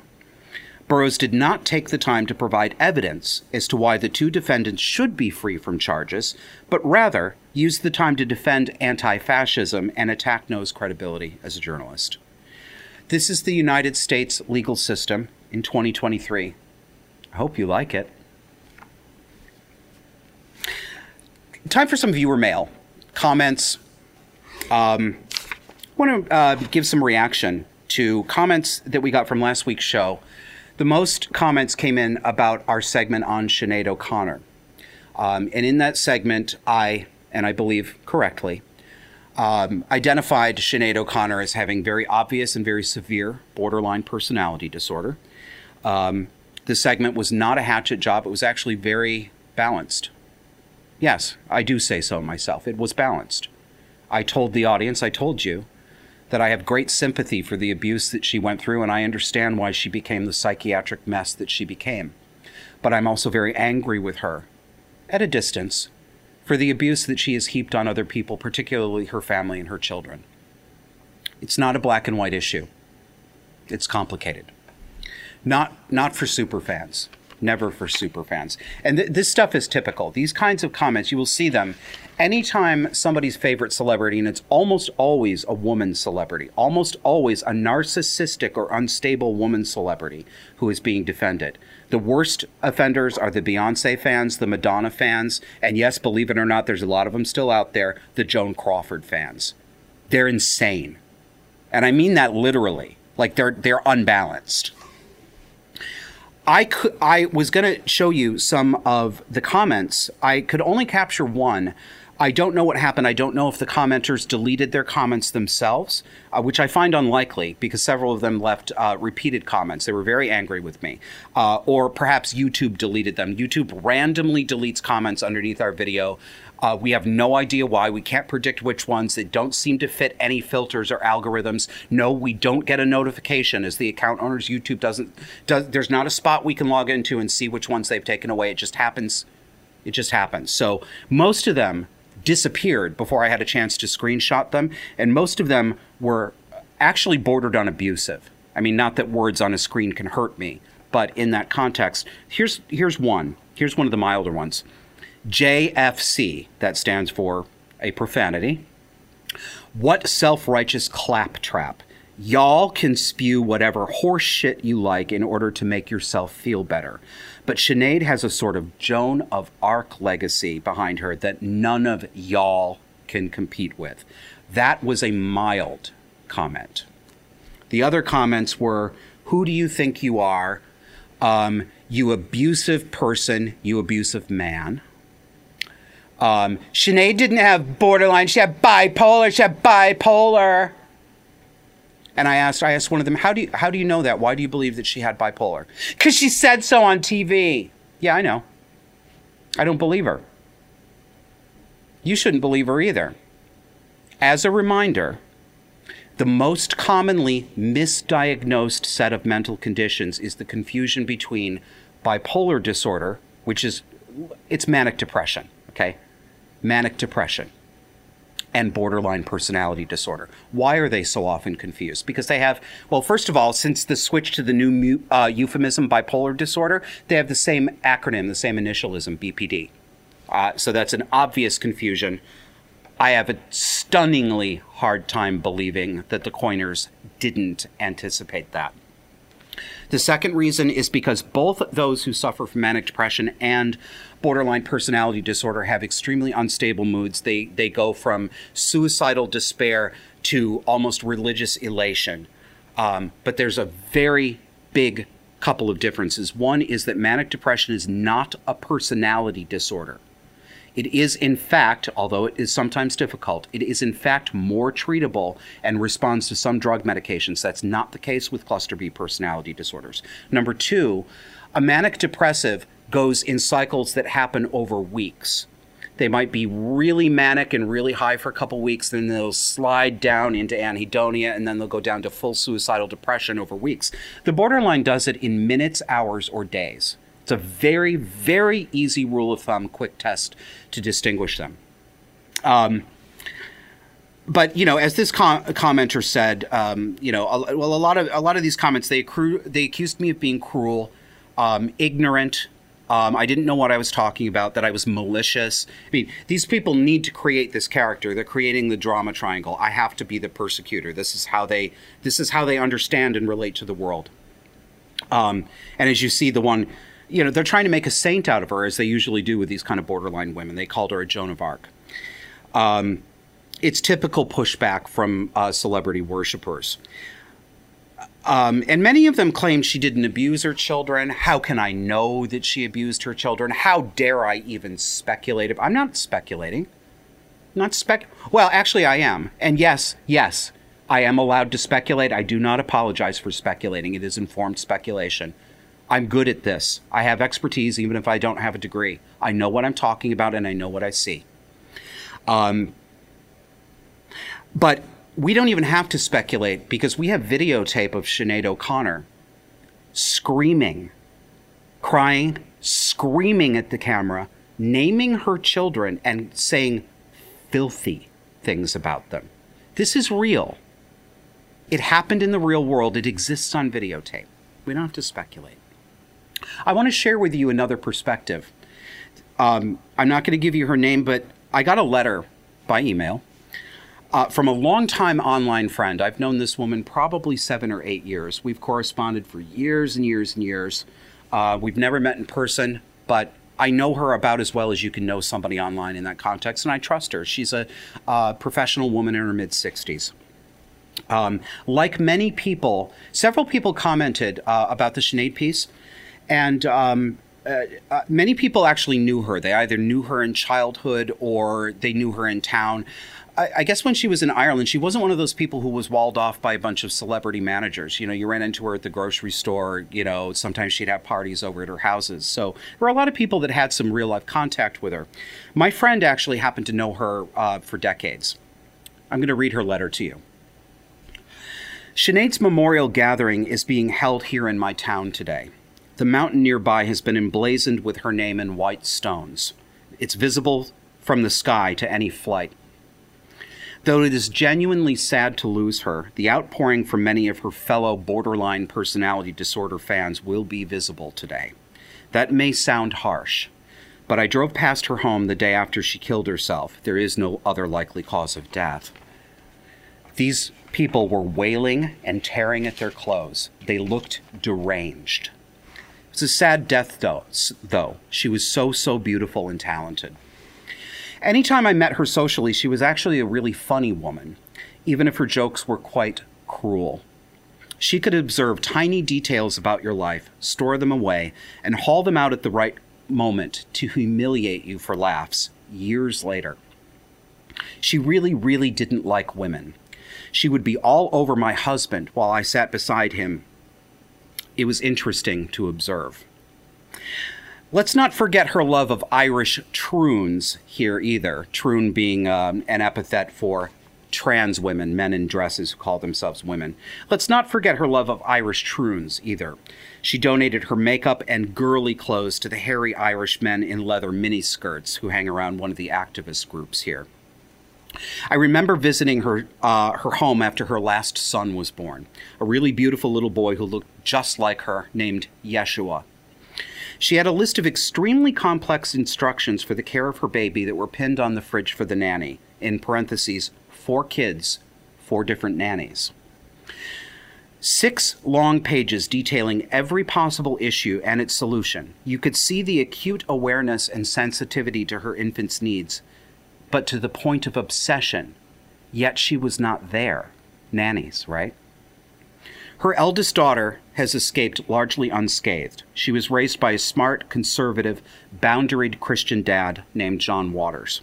Burrows did not take the time to provide evidence as to why the two defendants should be free from charges, but rather used the time to defend anti fascism and attack Ngo's credibility as a journalist. This is the United States legal system in 2023. I hope you like it. Time for some viewer mail, comments. Um, want to uh, give some reaction to comments that we got from last week's show. The most comments came in about our segment on Sinead O'Connor. Um, and in that segment, I, and I believe correctly, um, identified Sinead O'Connor as having very obvious and very severe borderline personality disorder. Um, the segment was not a hatchet job, it was actually very balanced. Yes, I do say so myself. It was balanced. I told the audience, I told you, that I have great sympathy for the abuse that she went through, and I understand why she became the psychiatric mess that she became. But I'm also very angry with her, at a distance, for the abuse that she has heaped on other people, particularly her family and her children. It's not a black and white issue. It's complicated. Not not for super fans. Never for super fans. And th- this stuff is typical. These kinds of comments, you will see them anytime somebody's favorite celebrity, and it's almost always a woman celebrity, almost always a narcissistic or unstable woman celebrity who is being defended. The worst offenders are the Beyonce fans, the Madonna fans, and yes, believe it or not, there's a lot of them still out there, the Joan Crawford fans. They're insane. And I mean that literally. Like they're they're unbalanced. I could I was going to show you some of the comments. I could only capture one. I don't know what happened. I don't know if the commenters deleted their comments themselves, uh, which I find unlikely because several of them left uh, repeated comments. They were very angry with me. Uh, or perhaps YouTube deleted them. YouTube randomly deletes comments underneath our video. Uh, we have no idea why. We can't predict which ones. They don't seem to fit any filters or algorithms. No, we don't get a notification as the account owners. YouTube doesn't. Does, there's not a spot we can log into and see which ones they've taken away. It just happens. It just happens. So most of them disappeared before I had a chance to screenshot them, and most of them were actually bordered on abusive. I mean, not that words on a screen can hurt me, but in that context, here's here's one. Here's one of the milder ones. JFC, that stands for a profanity. What self righteous claptrap. Y'all can spew whatever horse shit you like in order to make yourself feel better. But Sinead has a sort of Joan of Arc legacy behind her that none of y'all can compete with. That was a mild comment. The other comments were Who do you think you are? Um, you abusive person, you abusive man. Um, Sinead didn't have borderline, she had bipolar, she had bipolar. And I asked, I asked one of them, how do you, how do you know that? Why do you believe that she had bipolar? Because she said so on TV. Yeah, I know. I don't believe her. You shouldn't believe her either. As a reminder, the most commonly misdiagnosed set of mental conditions is the confusion between bipolar disorder, which is it's manic depression, okay? Manic depression and borderline personality disorder. Why are they so often confused? Because they have, well, first of all, since the switch to the new uh, euphemism bipolar disorder, they have the same acronym, the same initialism, BPD. Uh, so that's an obvious confusion. I have a stunningly hard time believing that the coiners didn't anticipate that. The second reason is because both those who suffer from manic depression and borderline personality disorder have extremely unstable moods. They they go from suicidal despair to almost religious elation. Um, but there's a very big couple of differences. One is that manic depression is not a personality disorder. It is, in fact, although it is sometimes difficult, it is, in fact, more treatable and responds to some drug medications. That's not the case with cluster B personality disorders. Number two, a manic depressive goes in cycles that happen over weeks. They might be really manic and really high for a couple weeks, then they'll slide down into anhedonia, and then they'll go down to full suicidal depression over weeks. The borderline does it in minutes, hours, or days. It's a very, very easy rule of thumb, quick test to distinguish them. Um, but you know, as this com- commenter said, um, you know, a, well, a lot of a lot of these comments they accru- they accused me of being cruel, um, ignorant. Um, I didn't know what I was talking about. That I was malicious. I mean, these people need to create this character. They're creating the drama triangle. I have to be the persecutor. This is how they. This is how they understand and relate to the world. Um, and as you see, the one, you know, they're trying to make a saint out of her, as they usually do with these kind of borderline women. They called her a Joan of Arc. Um, it's typical pushback from uh, celebrity worshippers. Um, and many of them claim she didn't abuse her children. How can I know that she abused her children? How dare I even speculate? I'm not speculating. Not spec. Well, actually, I am. And yes, yes, I am allowed to speculate. I do not apologize for speculating. It is informed speculation. I'm good at this. I have expertise, even if I don't have a degree. I know what I'm talking about, and I know what I see. Um, but we don't even have to speculate because we have videotape of Sinead O'Connor screaming, crying, screaming at the camera, naming her children and saying filthy things about them. This is real. It happened in the real world. It exists on videotape. We don't have to speculate. I want to share with you another perspective. Um, I'm not going to give you her name, but I got a letter by email uh, from a longtime online friend. I've known this woman probably seven or eight years. We've corresponded for years and years and years. Uh, we've never met in person, but I know her about as well as you can know somebody online in that context, and I trust her. She's a uh, professional woman in her mid 60s. Um, like many people, several people commented uh, about the Sinead piece, and um, uh, uh, many people actually knew her. They either knew her in childhood or they knew her in town. I, guess when she was in Ireland, she wasn't one of those people who was walled off by a bunch of celebrity managers. You know, you ran into her at the grocery store. You know, sometimes she'd have parties over at her houses. So there were a lot of people that had some real life contact with her. My friend actually happened to know her uh, for decades. I'm going to read her letter to you. Sinead's memorial gathering is being held here in my town today. The mountain nearby has been emblazoned with her name in white stones. It's visible from the sky to any flight. Though it is genuinely sad to lose her, the outpouring from many of her fellow borderline personality disorder fans will be visible today. That may sound harsh, but I drove past her home the day after she killed herself. There is no other likely cause of death. These people were wailing and tearing at their clothes. They looked deranged. It's a sad death, though, though. She was so, so beautiful and talented. Anytime I met her socially, she was actually a really funny woman, even if her jokes were quite cruel. She could observe tiny details about your life, store them away, and haul them out at the right moment to humiliate you for laughs years later. She really, really didn't like women. She would be all over my husband while I sat beside him it was interesting to observe. Let's not forget her love of Irish troons here either. Troon being um, an epithet for trans women, men in dresses who call themselves women. Let's not forget her love of Irish troons either. She donated her makeup and girly clothes to the hairy Irish men in leather miniskirts who hang around one of the activist groups here. I remember visiting her uh, her home after her last son was born, a really beautiful little boy who looked just like her, named Yeshua. She had a list of extremely complex instructions for the care of her baby that were pinned on the fridge for the nanny. In parentheses, four kids, four different nannies. Six long pages detailing every possible issue and its solution. You could see the acute awareness and sensitivity to her infant's needs but to the point of obsession. Yet she was not there. Nannies, right? Her eldest daughter has escaped largely unscathed. She was raised by a smart, conservative, boundaried Christian dad named John Waters,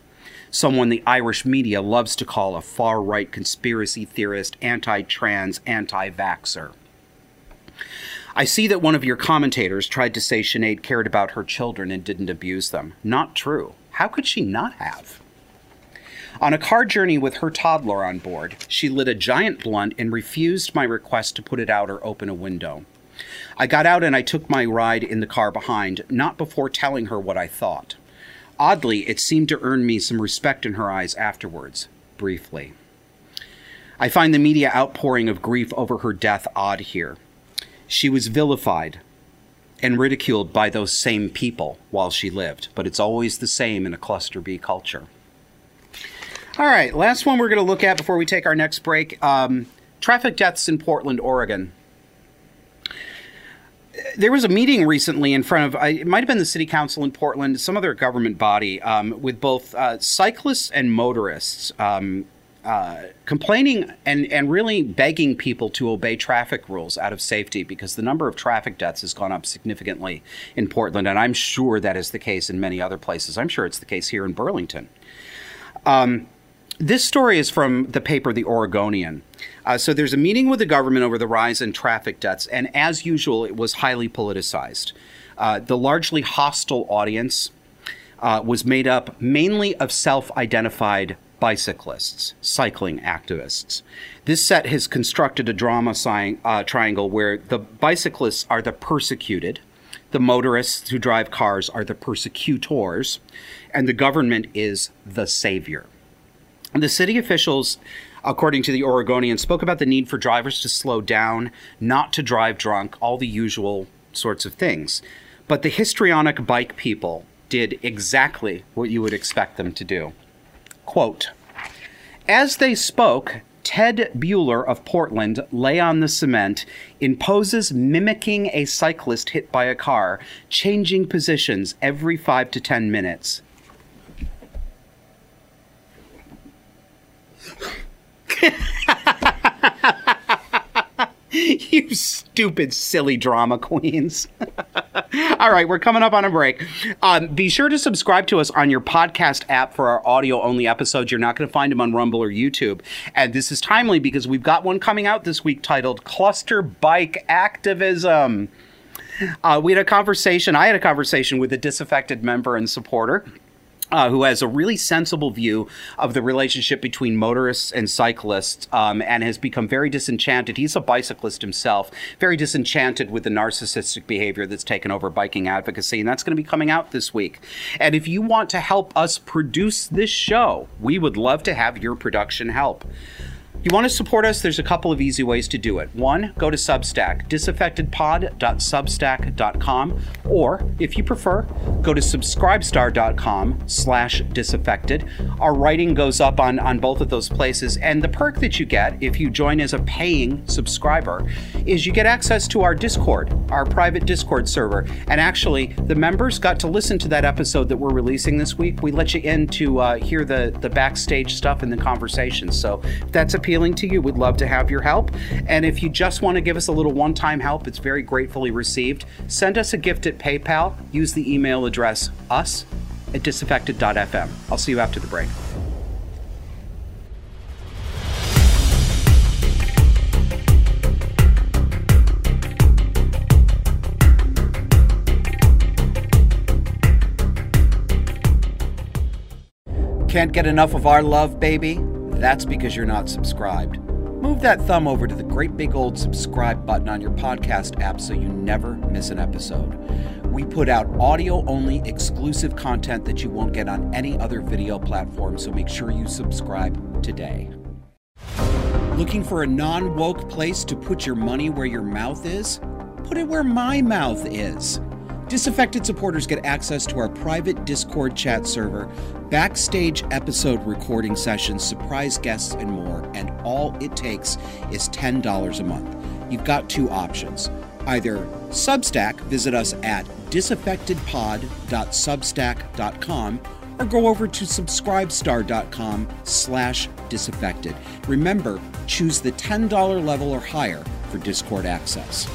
someone the Irish media loves to call a far right conspiracy theorist, anti trans, anti vaxxer. I see that one of your commentators tried to say Sinead cared about her children and didn't abuse them. Not true. How could she not have? On a car journey with her toddler on board, she lit a giant blunt and refused my request to put it out or open a window. I got out and I took my ride in the car behind, not before telling her what I thought. Oddly, it seemed to earn me some respect in her eyes afterwards, briefly. I find the media outpouring of grief over her death odd here. She was vilified and ridiculed by those same people while she lived, but it's always the same in a cluster B culture. All right, last one we're going to look at before we take our next break um, traffic deaths in Portland, Oregon. There was a meeting recently in front of, it might have been the city council in Portland, some other government body, um, with both uh, cyclists and motorists um, uh, complaining and, and really begging people to obey traffic rules out of safety because the number of traffic deaths has gone up significantly in Portland. And I'm sure that is the case in many other places. I'm sure it's the case here in Burlington. Um, this story is from the paper The Oregonian. Uh, so there's a meeting with the government over the rise in traffic deaths, and as usual, it was highly politicized. Uh, the largely hostile audience uh, was made up mainly of self identified bicyclists, cycling activists. This set has constructed a drama si- uh, triangle where the bicyclists are the persecuted, the motorists who drive cars are the persecutors, and the government is the savior. The city officials, according to the Oregonian, spoke about the need for drivers to slow down, not to drive drunk, all the usual sorts of things. But the histrionic bike people did exactly what you would expect them to do. Quote As they spoke, Ted Bueller of Portland lay on the cement in poses mimicking a cyclist hit by a car, changing positions every five to ten minutes. you stupid, silly drama queens. All right, we're coming up on a break. Um, be sure to subscribe to us on your podcast app for our audio only episodes. You're not going to find them on Rumble or YouTube. And this is timely because we've got one coming out this week titled Cluster Bike Activism. Uh, we had a conversation, I had a conversation with a disaffected member and supporter uh, who has a really sensible view of the relationship between motorists and cyclists um, and has become very disenchanted. He's a bicyclist himself, very disenchanted with the narcissistic behavior that's taken over biking advocacy. And that's going to be coming out this week. And if you want to help us produce this show, we would love to have your production help. You want to support us? There's a couple of easy ways to do it. One, go to Substack, disaffectedpod.substack.com, or if you prefer, go to subscribestar.com slash disaffected. Our writing goes up on, on both of those places, and the perk that you get if you join as a paying subscriber is you get access to our Discord, our private Discord server. And actually, the members got to listen to that episode that we're releasing this week. We let you in to uh, hear the, the backstage stuff and the conversations. So that's a appealing to you, we'd love to have your help. And if you just want to give us a little one time help, it's very gratefully received. Send us a gift at PayPal. Use the email address us at disaffected.fm. I'll see you after the break. Can't get enough of our love, baby? That's because you're not subscribed. Move that thumb over to the great big old subscribe button on your podcast app so you never miss an episode. We put out audio only exclusive content that you won't get on any other video platform, so make sure you subscribe today. Looking for a non woke place to put your money where your mouth is? Put it where my mouth is. Disaffected supporters get access to our private Discord chat server, backstage episode recording sessions, surprise guests, and more. And all it takes is $10 a month. You've got two options. Either Substack, visit us at disaffectedpod.substack.com or go over to subscribestar.com slash disaffected. Remember, choose the $10 level or higher for Discord access.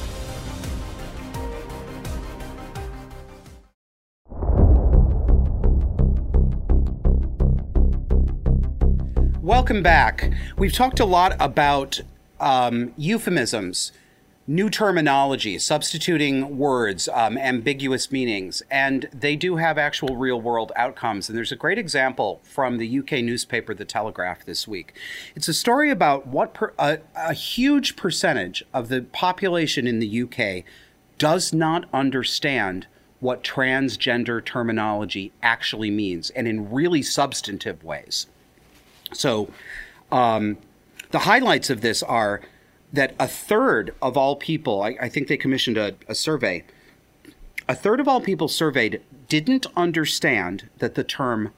Welcome back. We've talked a lot about um, euphemisms new terminology, substituting words, um, ambiguous meanings, and they do have actual real world outcomes. And there's a great example from the UK newspaper, The Telegraph, this week. It's a story about what per, a, a huge percentage of the population in the UK does not understand what transgender terminology actually means, and in really substantive ways. So, um, the highlights of this are that a third of all people, I, I think they commissioned a, a survey, a third of all people surveyed didn't understand that the term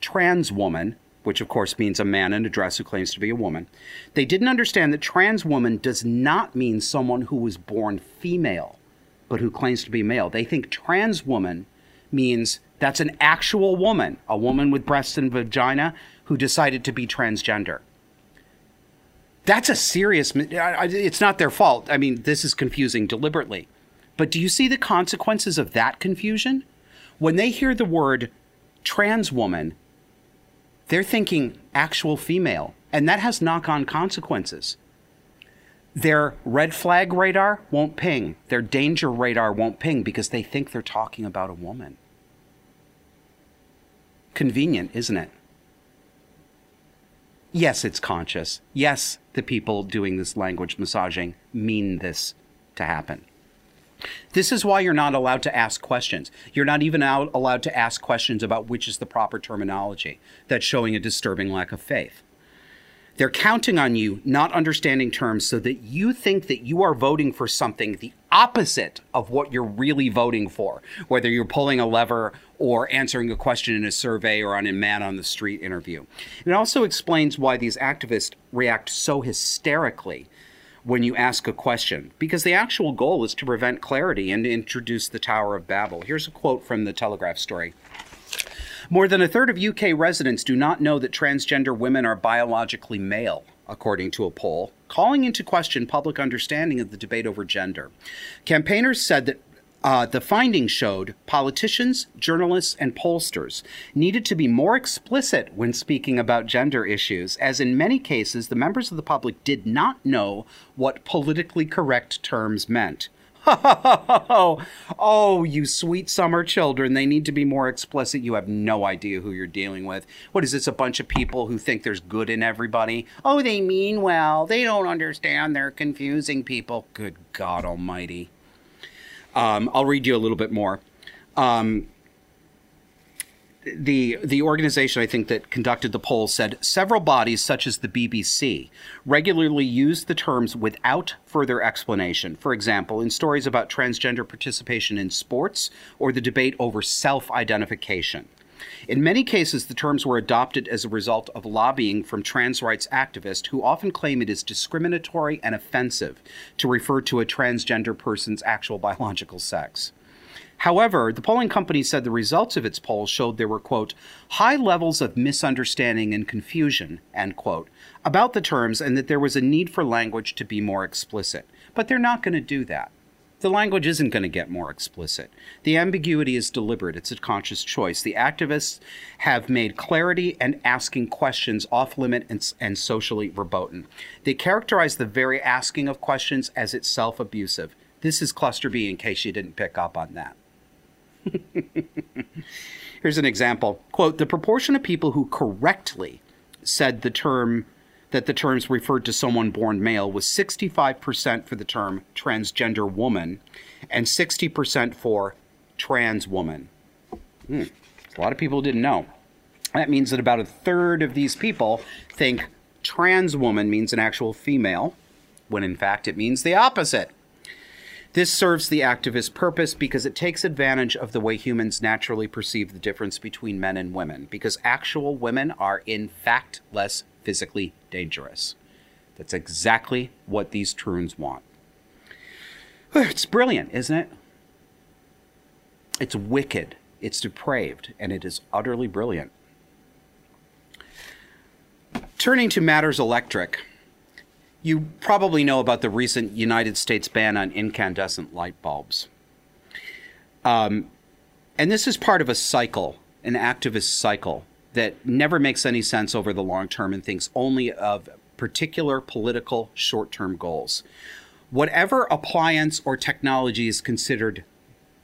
trans woman, which of course means a man in a dress who claims to be a woman, they didn't understand that trans woman does not mean someone who was born female, but who claims to be male. They think trans woman means that's an actual woman, a woman with breasts and vagina who decided to be transgender. That's a serious it's not their fault. I mean this is confusing deliberately. But do you see the consequences of that confusion? When they hear the word trans woman they're thinking actual female and that has knock-on consequences. Their red flag radar won't ping. Their danger radar won't ping because they think they're talking about a woman. Convenient isn't it yes, it's conscious. Yes, the people doing this language massaging mean this to happen. This is why you're not allowed to ask questions. You're not even out allowed to ask questions about which is the proper terminology. That's showing a disturbing lack of faith. They're counting on you not understanding terms so that you think that you are voting for something the opposite of what you're really voting for, whether you're pulling a lever or answering a question in a survey or on a man on the street interview. It also explains why these activists react so hysterically when you ask a question, because the actual goal is to prevent clarity and to introduce the Tower of Babel. Here's a quote from the Telegraph story. More than a third of UK residents do not know that transgender women are biologically male, according to a poll, calling into question public understanding of the debate over gender. Campaigners said that uh, the findings showed politicians, journalists, and pollsters needed to be more explicit when speaking about gender issues, as in many cases, the members of the public did not know what politically correct terms meant. Oh, you sweet summer children. They need to be more explicit. You have no idea who you're dealing with. What is this? A bunch of people who think there's good in everybody? Oh, they mean well. They don't understand. They're confusing people. Good God Almighty. Um, I'll read you a little bit more. Um, the the organization I think that conducted the poll said several bodies such as the BBC regularly use the terms without further explanation. For example, in stories about transgender participation in sports or the debate over self-identification. In many cases, the terms were adopted as a result of lobbying from trans rights activists who often claim it is discriminatory and offensive to refer to a transgender person's actual biological sex. However, the polling company said the results of its poll showed there were, quote, high levels of misunderstanding and confusion, end quote, about the terms and that there was a need for language to be more explicit. But they're not going to do that. The language isn't going to get more explicit. The ambiguity is deliberate, it's a conscious choice. The activists have made clarity and asking questions off limit and, and socially verboten. They characterize the very asking of questions as itself abusive. This is cluster B in case you didn't pick up on that. Here's an example. Quote, the proportion of people who correctly said the term that the terms referred to someone born male was 65% for the term transgender woman and 60% for trans woman. Hmm. A lot of people didn't know. That means that about a third of these people think trans woman means an actual female, when in fact it means the opposite. This serves the activist purpose because it takes advantage of the way humans naturally perceive the difference between men and women, because actual women are in fact less physically dangerous. That's exactly what these troons want. It's brilliant, isn't it? It's wicked, it's depraved, and it is utterly brilliant. Turning to matters electric. You probably know about the recent United States ban on incandescent light bulbs. Um, and this is part of a cycle, an activist cycle, that never makes any sense over the long term and thinks only of particular political short term goals. whatever appliance or technology is considered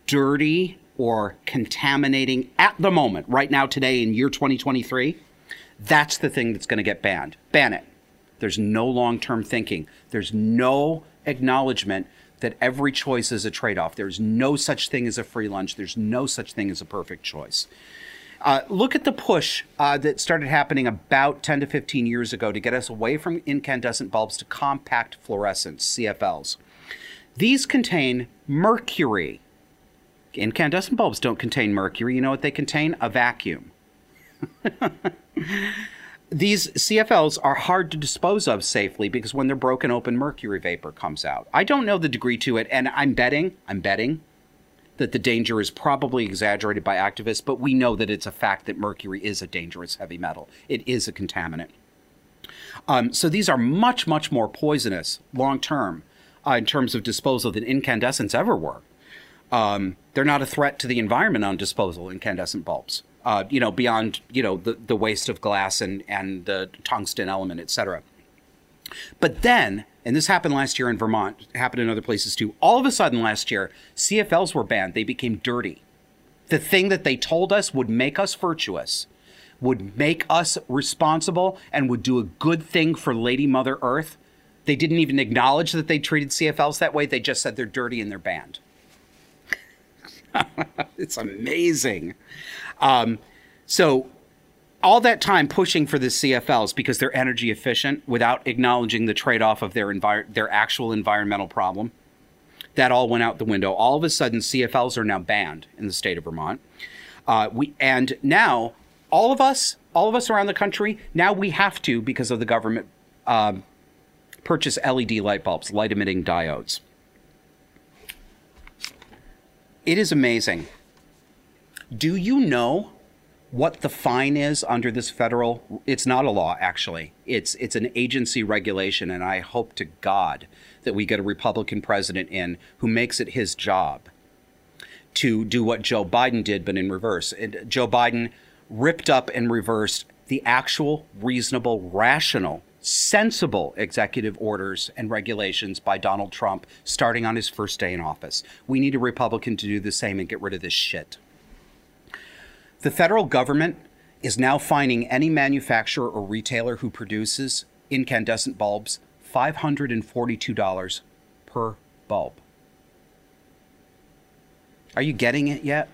dirty or contaminating at the moment, right now, today in year 2023, that's the thing that's going to get banned. Ban it. There's no long term thinking, there's no acknowledgement that every choice is a trade off. There's no such thing as a free lunch, there's no such thing as a perfect choice. Uh, look at the push uh, that started happening about 10 to 15 years ago to get us away from incandescent bulbs to compact fluorescents, CFLs. These contain mercury. Incandescent bulbs don't contain mercury. You know what they contain? A vacuum. These CFLs are hard to dispose of safely because when they're broken open, mercury vapor comes out. I don't know the degree to it, and I'm betting, I'm betting that the danger is probably exaggerated by activists, but we know that it's a fact that mercury is a dangerous heavy metal. It is a contaminant. Um, so these are much, much more poisonous long term uh, in terms of disposal than incandescents ever were. Um, they're not a threat to the environment on disposal, incandescent bulbs uh, you know, beyond you know the, the waste of glass and and the tungsten element, et cetera. But then, and this happened last year in Vermont, happened in other places too. All of a sudden, last year, CFLs were banned. They became dirty. The thing that they told us would make us virtuous, would make us responsible, and would do a good thing for Lady Mother Earth. They didn't even acknowledge that they treated CFLs that way. They just said they're dirty and they're banned. it's amazing. Um, so all that time pushing for the CFLs because they're energy efficient without acknowledging the trade-off of their envir- their actual environmental problem. That all went out the window. All of a sudden, CFLs are now banned in the state of Vermont. Uh, we and now all of us, all of us around the country, now we have to because of the government um, purchase LED light bulbs, light emitting diodes. It is amazing do you know what the fine is under this federal it's not a law actually. It's it's an agency regulation and i hope to god that we get a republican president in who makes it his job to do what joe biden did but in reverse. And joe biden ripped up and reversed the actual reasonable rational sensible executive orders and regulations by donald trump starting on his first day in office. We need a republican to do the same and get rid of this shit the federal government is now fining any manufacturer or retailer who produces incandescent bulbs $542 per bulb. Are you getting it yet?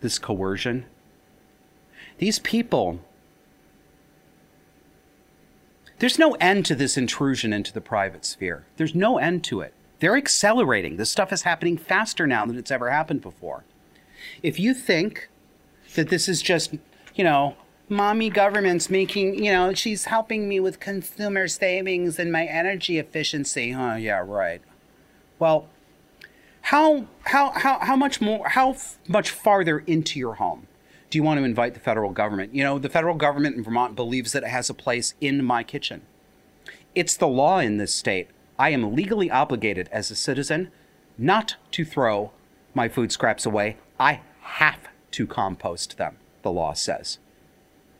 This coercion. These people, there's no end to this intrusion into the private sphere. There's no end to it. They're accelerating. This stuff is happening faster now than it's ever happened before. If you think that this is just, you know, mommy government's making, you know, she's helping me with consumer savings and my energy efficiency. Huh, yeah, right. Well, how how how how much more how f- much farther into your home do you want to invite the federal government? You know, the federal government in Vermont believes that it has a place in my kitchen. It's the law in this state. I am legally obligated as a citizen not to throw my food scraps away. I have to compost them, the law says.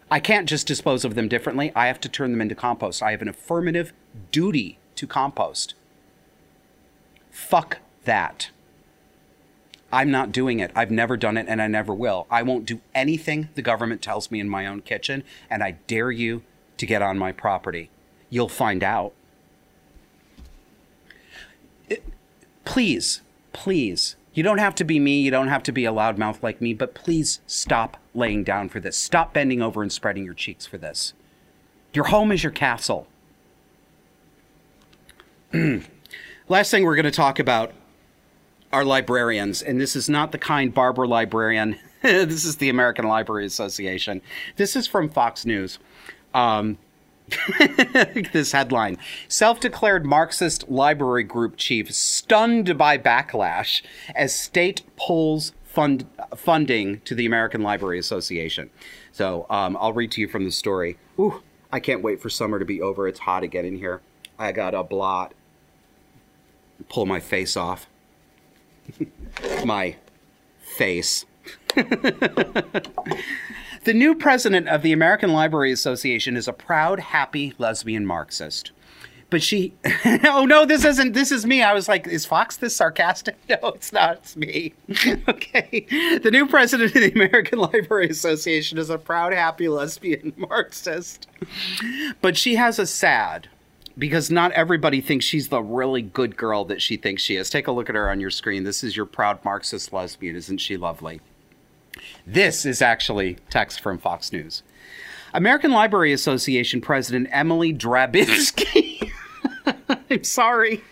I can't just dispose of them differently. I have to turn them into compost. I have an affirmative duty to compost. Fuck that. I'm not doing it. I've never done it and I never will. I won't do anything the government tells me in my own kitchen, and I dare you to get on my property. You'll find out. Please, please, you don't have to be me. You don't have to be a loudmouth like me, but please stop laying down for this. Stop bending over and spreading your cheeks for this. Your home is your castle. Last thing we're going to talk about are librarians, and this is not the kind Barbara librarian. this is the American Library Association. This is from Fox News. Um, this headline Self declared Marxist library group chief stunned by backlash as state pulls fund, funding to the American Library Association. So um, I'll read to you from the story. Ooh, I can't wait for summer to be over. It's hot again in here. I got a blot. Pull my face off. my face. The new president of the American Library Association is a proud, happy lesbian Marxist. but she oh no this isn't this is me. I was like is fox this sarcastic? No it's not. It's me. Okay. The new president of the american library association is a proud happy lesbian marxist. But she has a sad because not everybody thinks she's the really good girl that she thinks she is. Take a look at her on your screen. This is your proud marxist lesbian. Isn't she lovely this is actually text from fox news american library association president emily Drabinski. I'm sorry.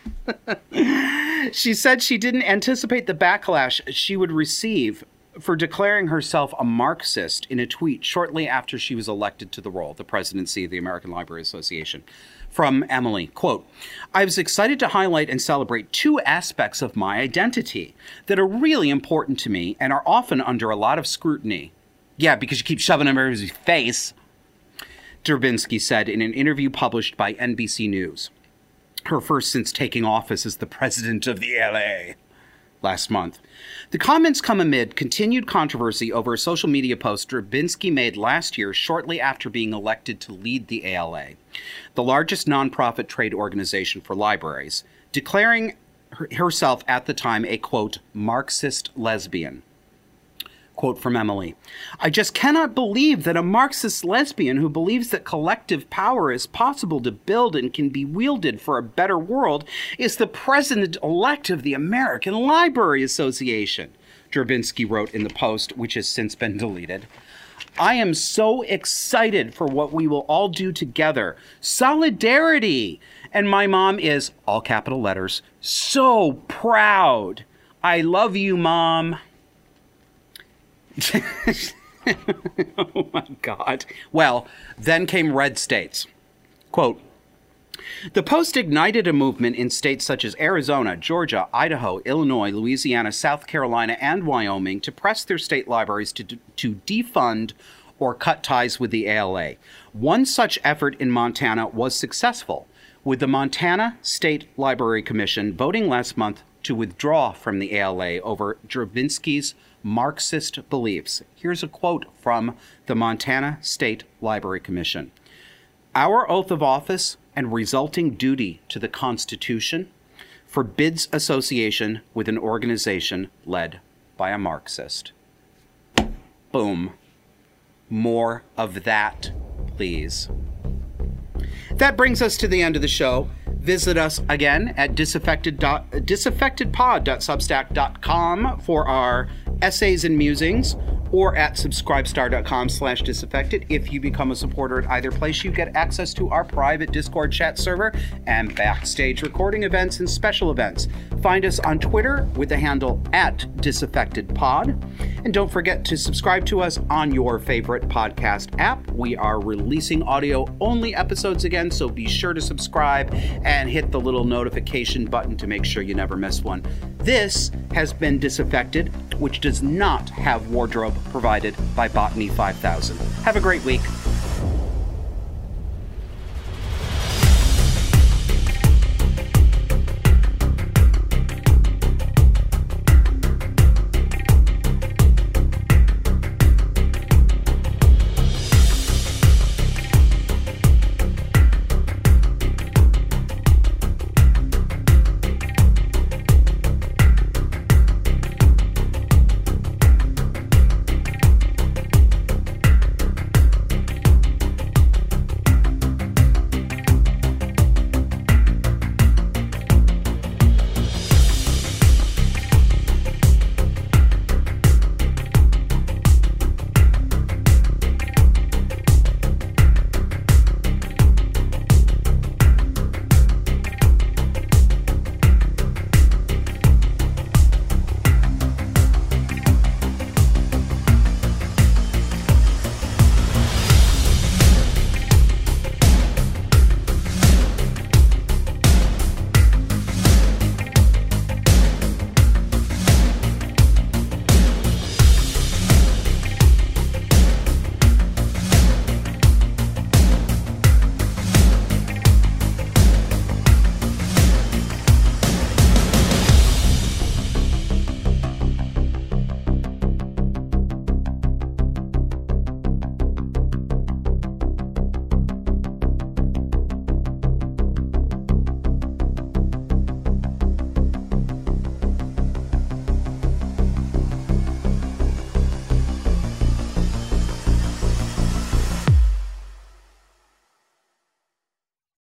she said she didn't anticipate the backlash she would receive for declaring herself a Marxist in a tweet shortly after she was elected to the role, the presidency of the American Library Association. From Emily, quote, I was excited to highlight and celebrate two aspects of my identity that are really important to me and are often under a lot of scrutiny. Yeah, because you keep shoving them in everybody's face, Drabinski said in an interview published by NBC News. Her first since taking office as the president of the LA last month. The comments come amid continued controversy over a social media post Drabinski made last year shortly after being elected to lead the ALA, the largest nonprofit trade organization for libraries, declaring herself at the time a quote, Marxist lesbian. Quote from Emily I just cannot believe that a Marxist lesbian who believes that collective power is possible to build and can be wielded for a better world is the president elect of the American Library Association, Drabinski wrote in the post, which has since been deleted. I am so excited for what we will all do together. Solidarity! And my mom is, all capital letters, so proud. I love you, mom. oh my God. Well, then came red states. Quote, the Post ignited a movement in states such as Arizona, Georgia, Idaho, Illinois, Louisiana, South Carolina, and Wyoming to press their state libraries to, to defund or cut ties with the ALA. One such effort in Montana was successful, with the Montana State Library Commission voting last month to withdraw from the ALA over Drabinski's Marxist beliefs. Here's a quote from the Montana State Library Commission Our oath of office and resulting duty to the Constitution forbids association with an organization led by a Marxist. Boom. More of that, please. That brings us to the end of the show. Visit us again at disaffected disaffectedpod.substack.com for our essays and musings or at subscribestar.com slash disaffected. If you become a supporter at either place, you get access to our private Discord chat server and backstage recording events and special events. Find us on Twitter with the handle at disaffectedpod. And don't forget to subscribe to us on your favorite podcast app. We are releasing audio only episodes again, so be sure to subscribe and hit the little notification button to make sure you never miss one. This has been Disaffected, which does not have wardrobe provided by Botany 5000. Have a great week.